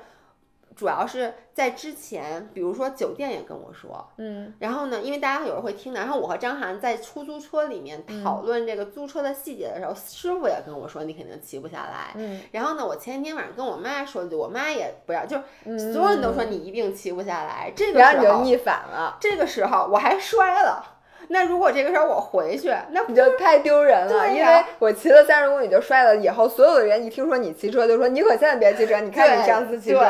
主要是在之前，比如说酒店也跟我说，嗯，然后呢，因为大家有时候会听的，然后我和张涵在出租车里面讨论这个租车的细节的时候，师傅也跟我说你肯定骑不下来，嗯，然后呢，我前一天晚上跟我妈说的，我妈也不要，就是所有人都说你一定骑不下来，这个时候就逆反了，这个时候我还摔了，那如果这个时候我回去，那不就太丢人了？因为我骑了三十公里就摔了，以后所有的人一听说你骑车就说你可千万别骑车，你看你上次骑车。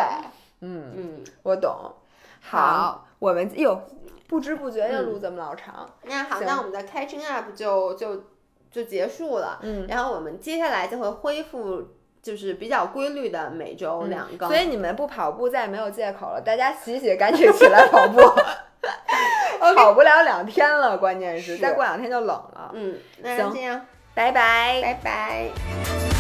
嗯嗯，我懂。好，我们哟，不知不觉就录这么老长。那好，那我们的 catching up 就就就结束了。嗯，然后我们接下来就会恢复，就是比较规律的每周两更。所以你们不跑步再也没有借口了，大家洗洗，赶紧起来跑步。跑不了两天了，关键是再过两天就冷了。嗯，那行，这样，拜拜，拜拜。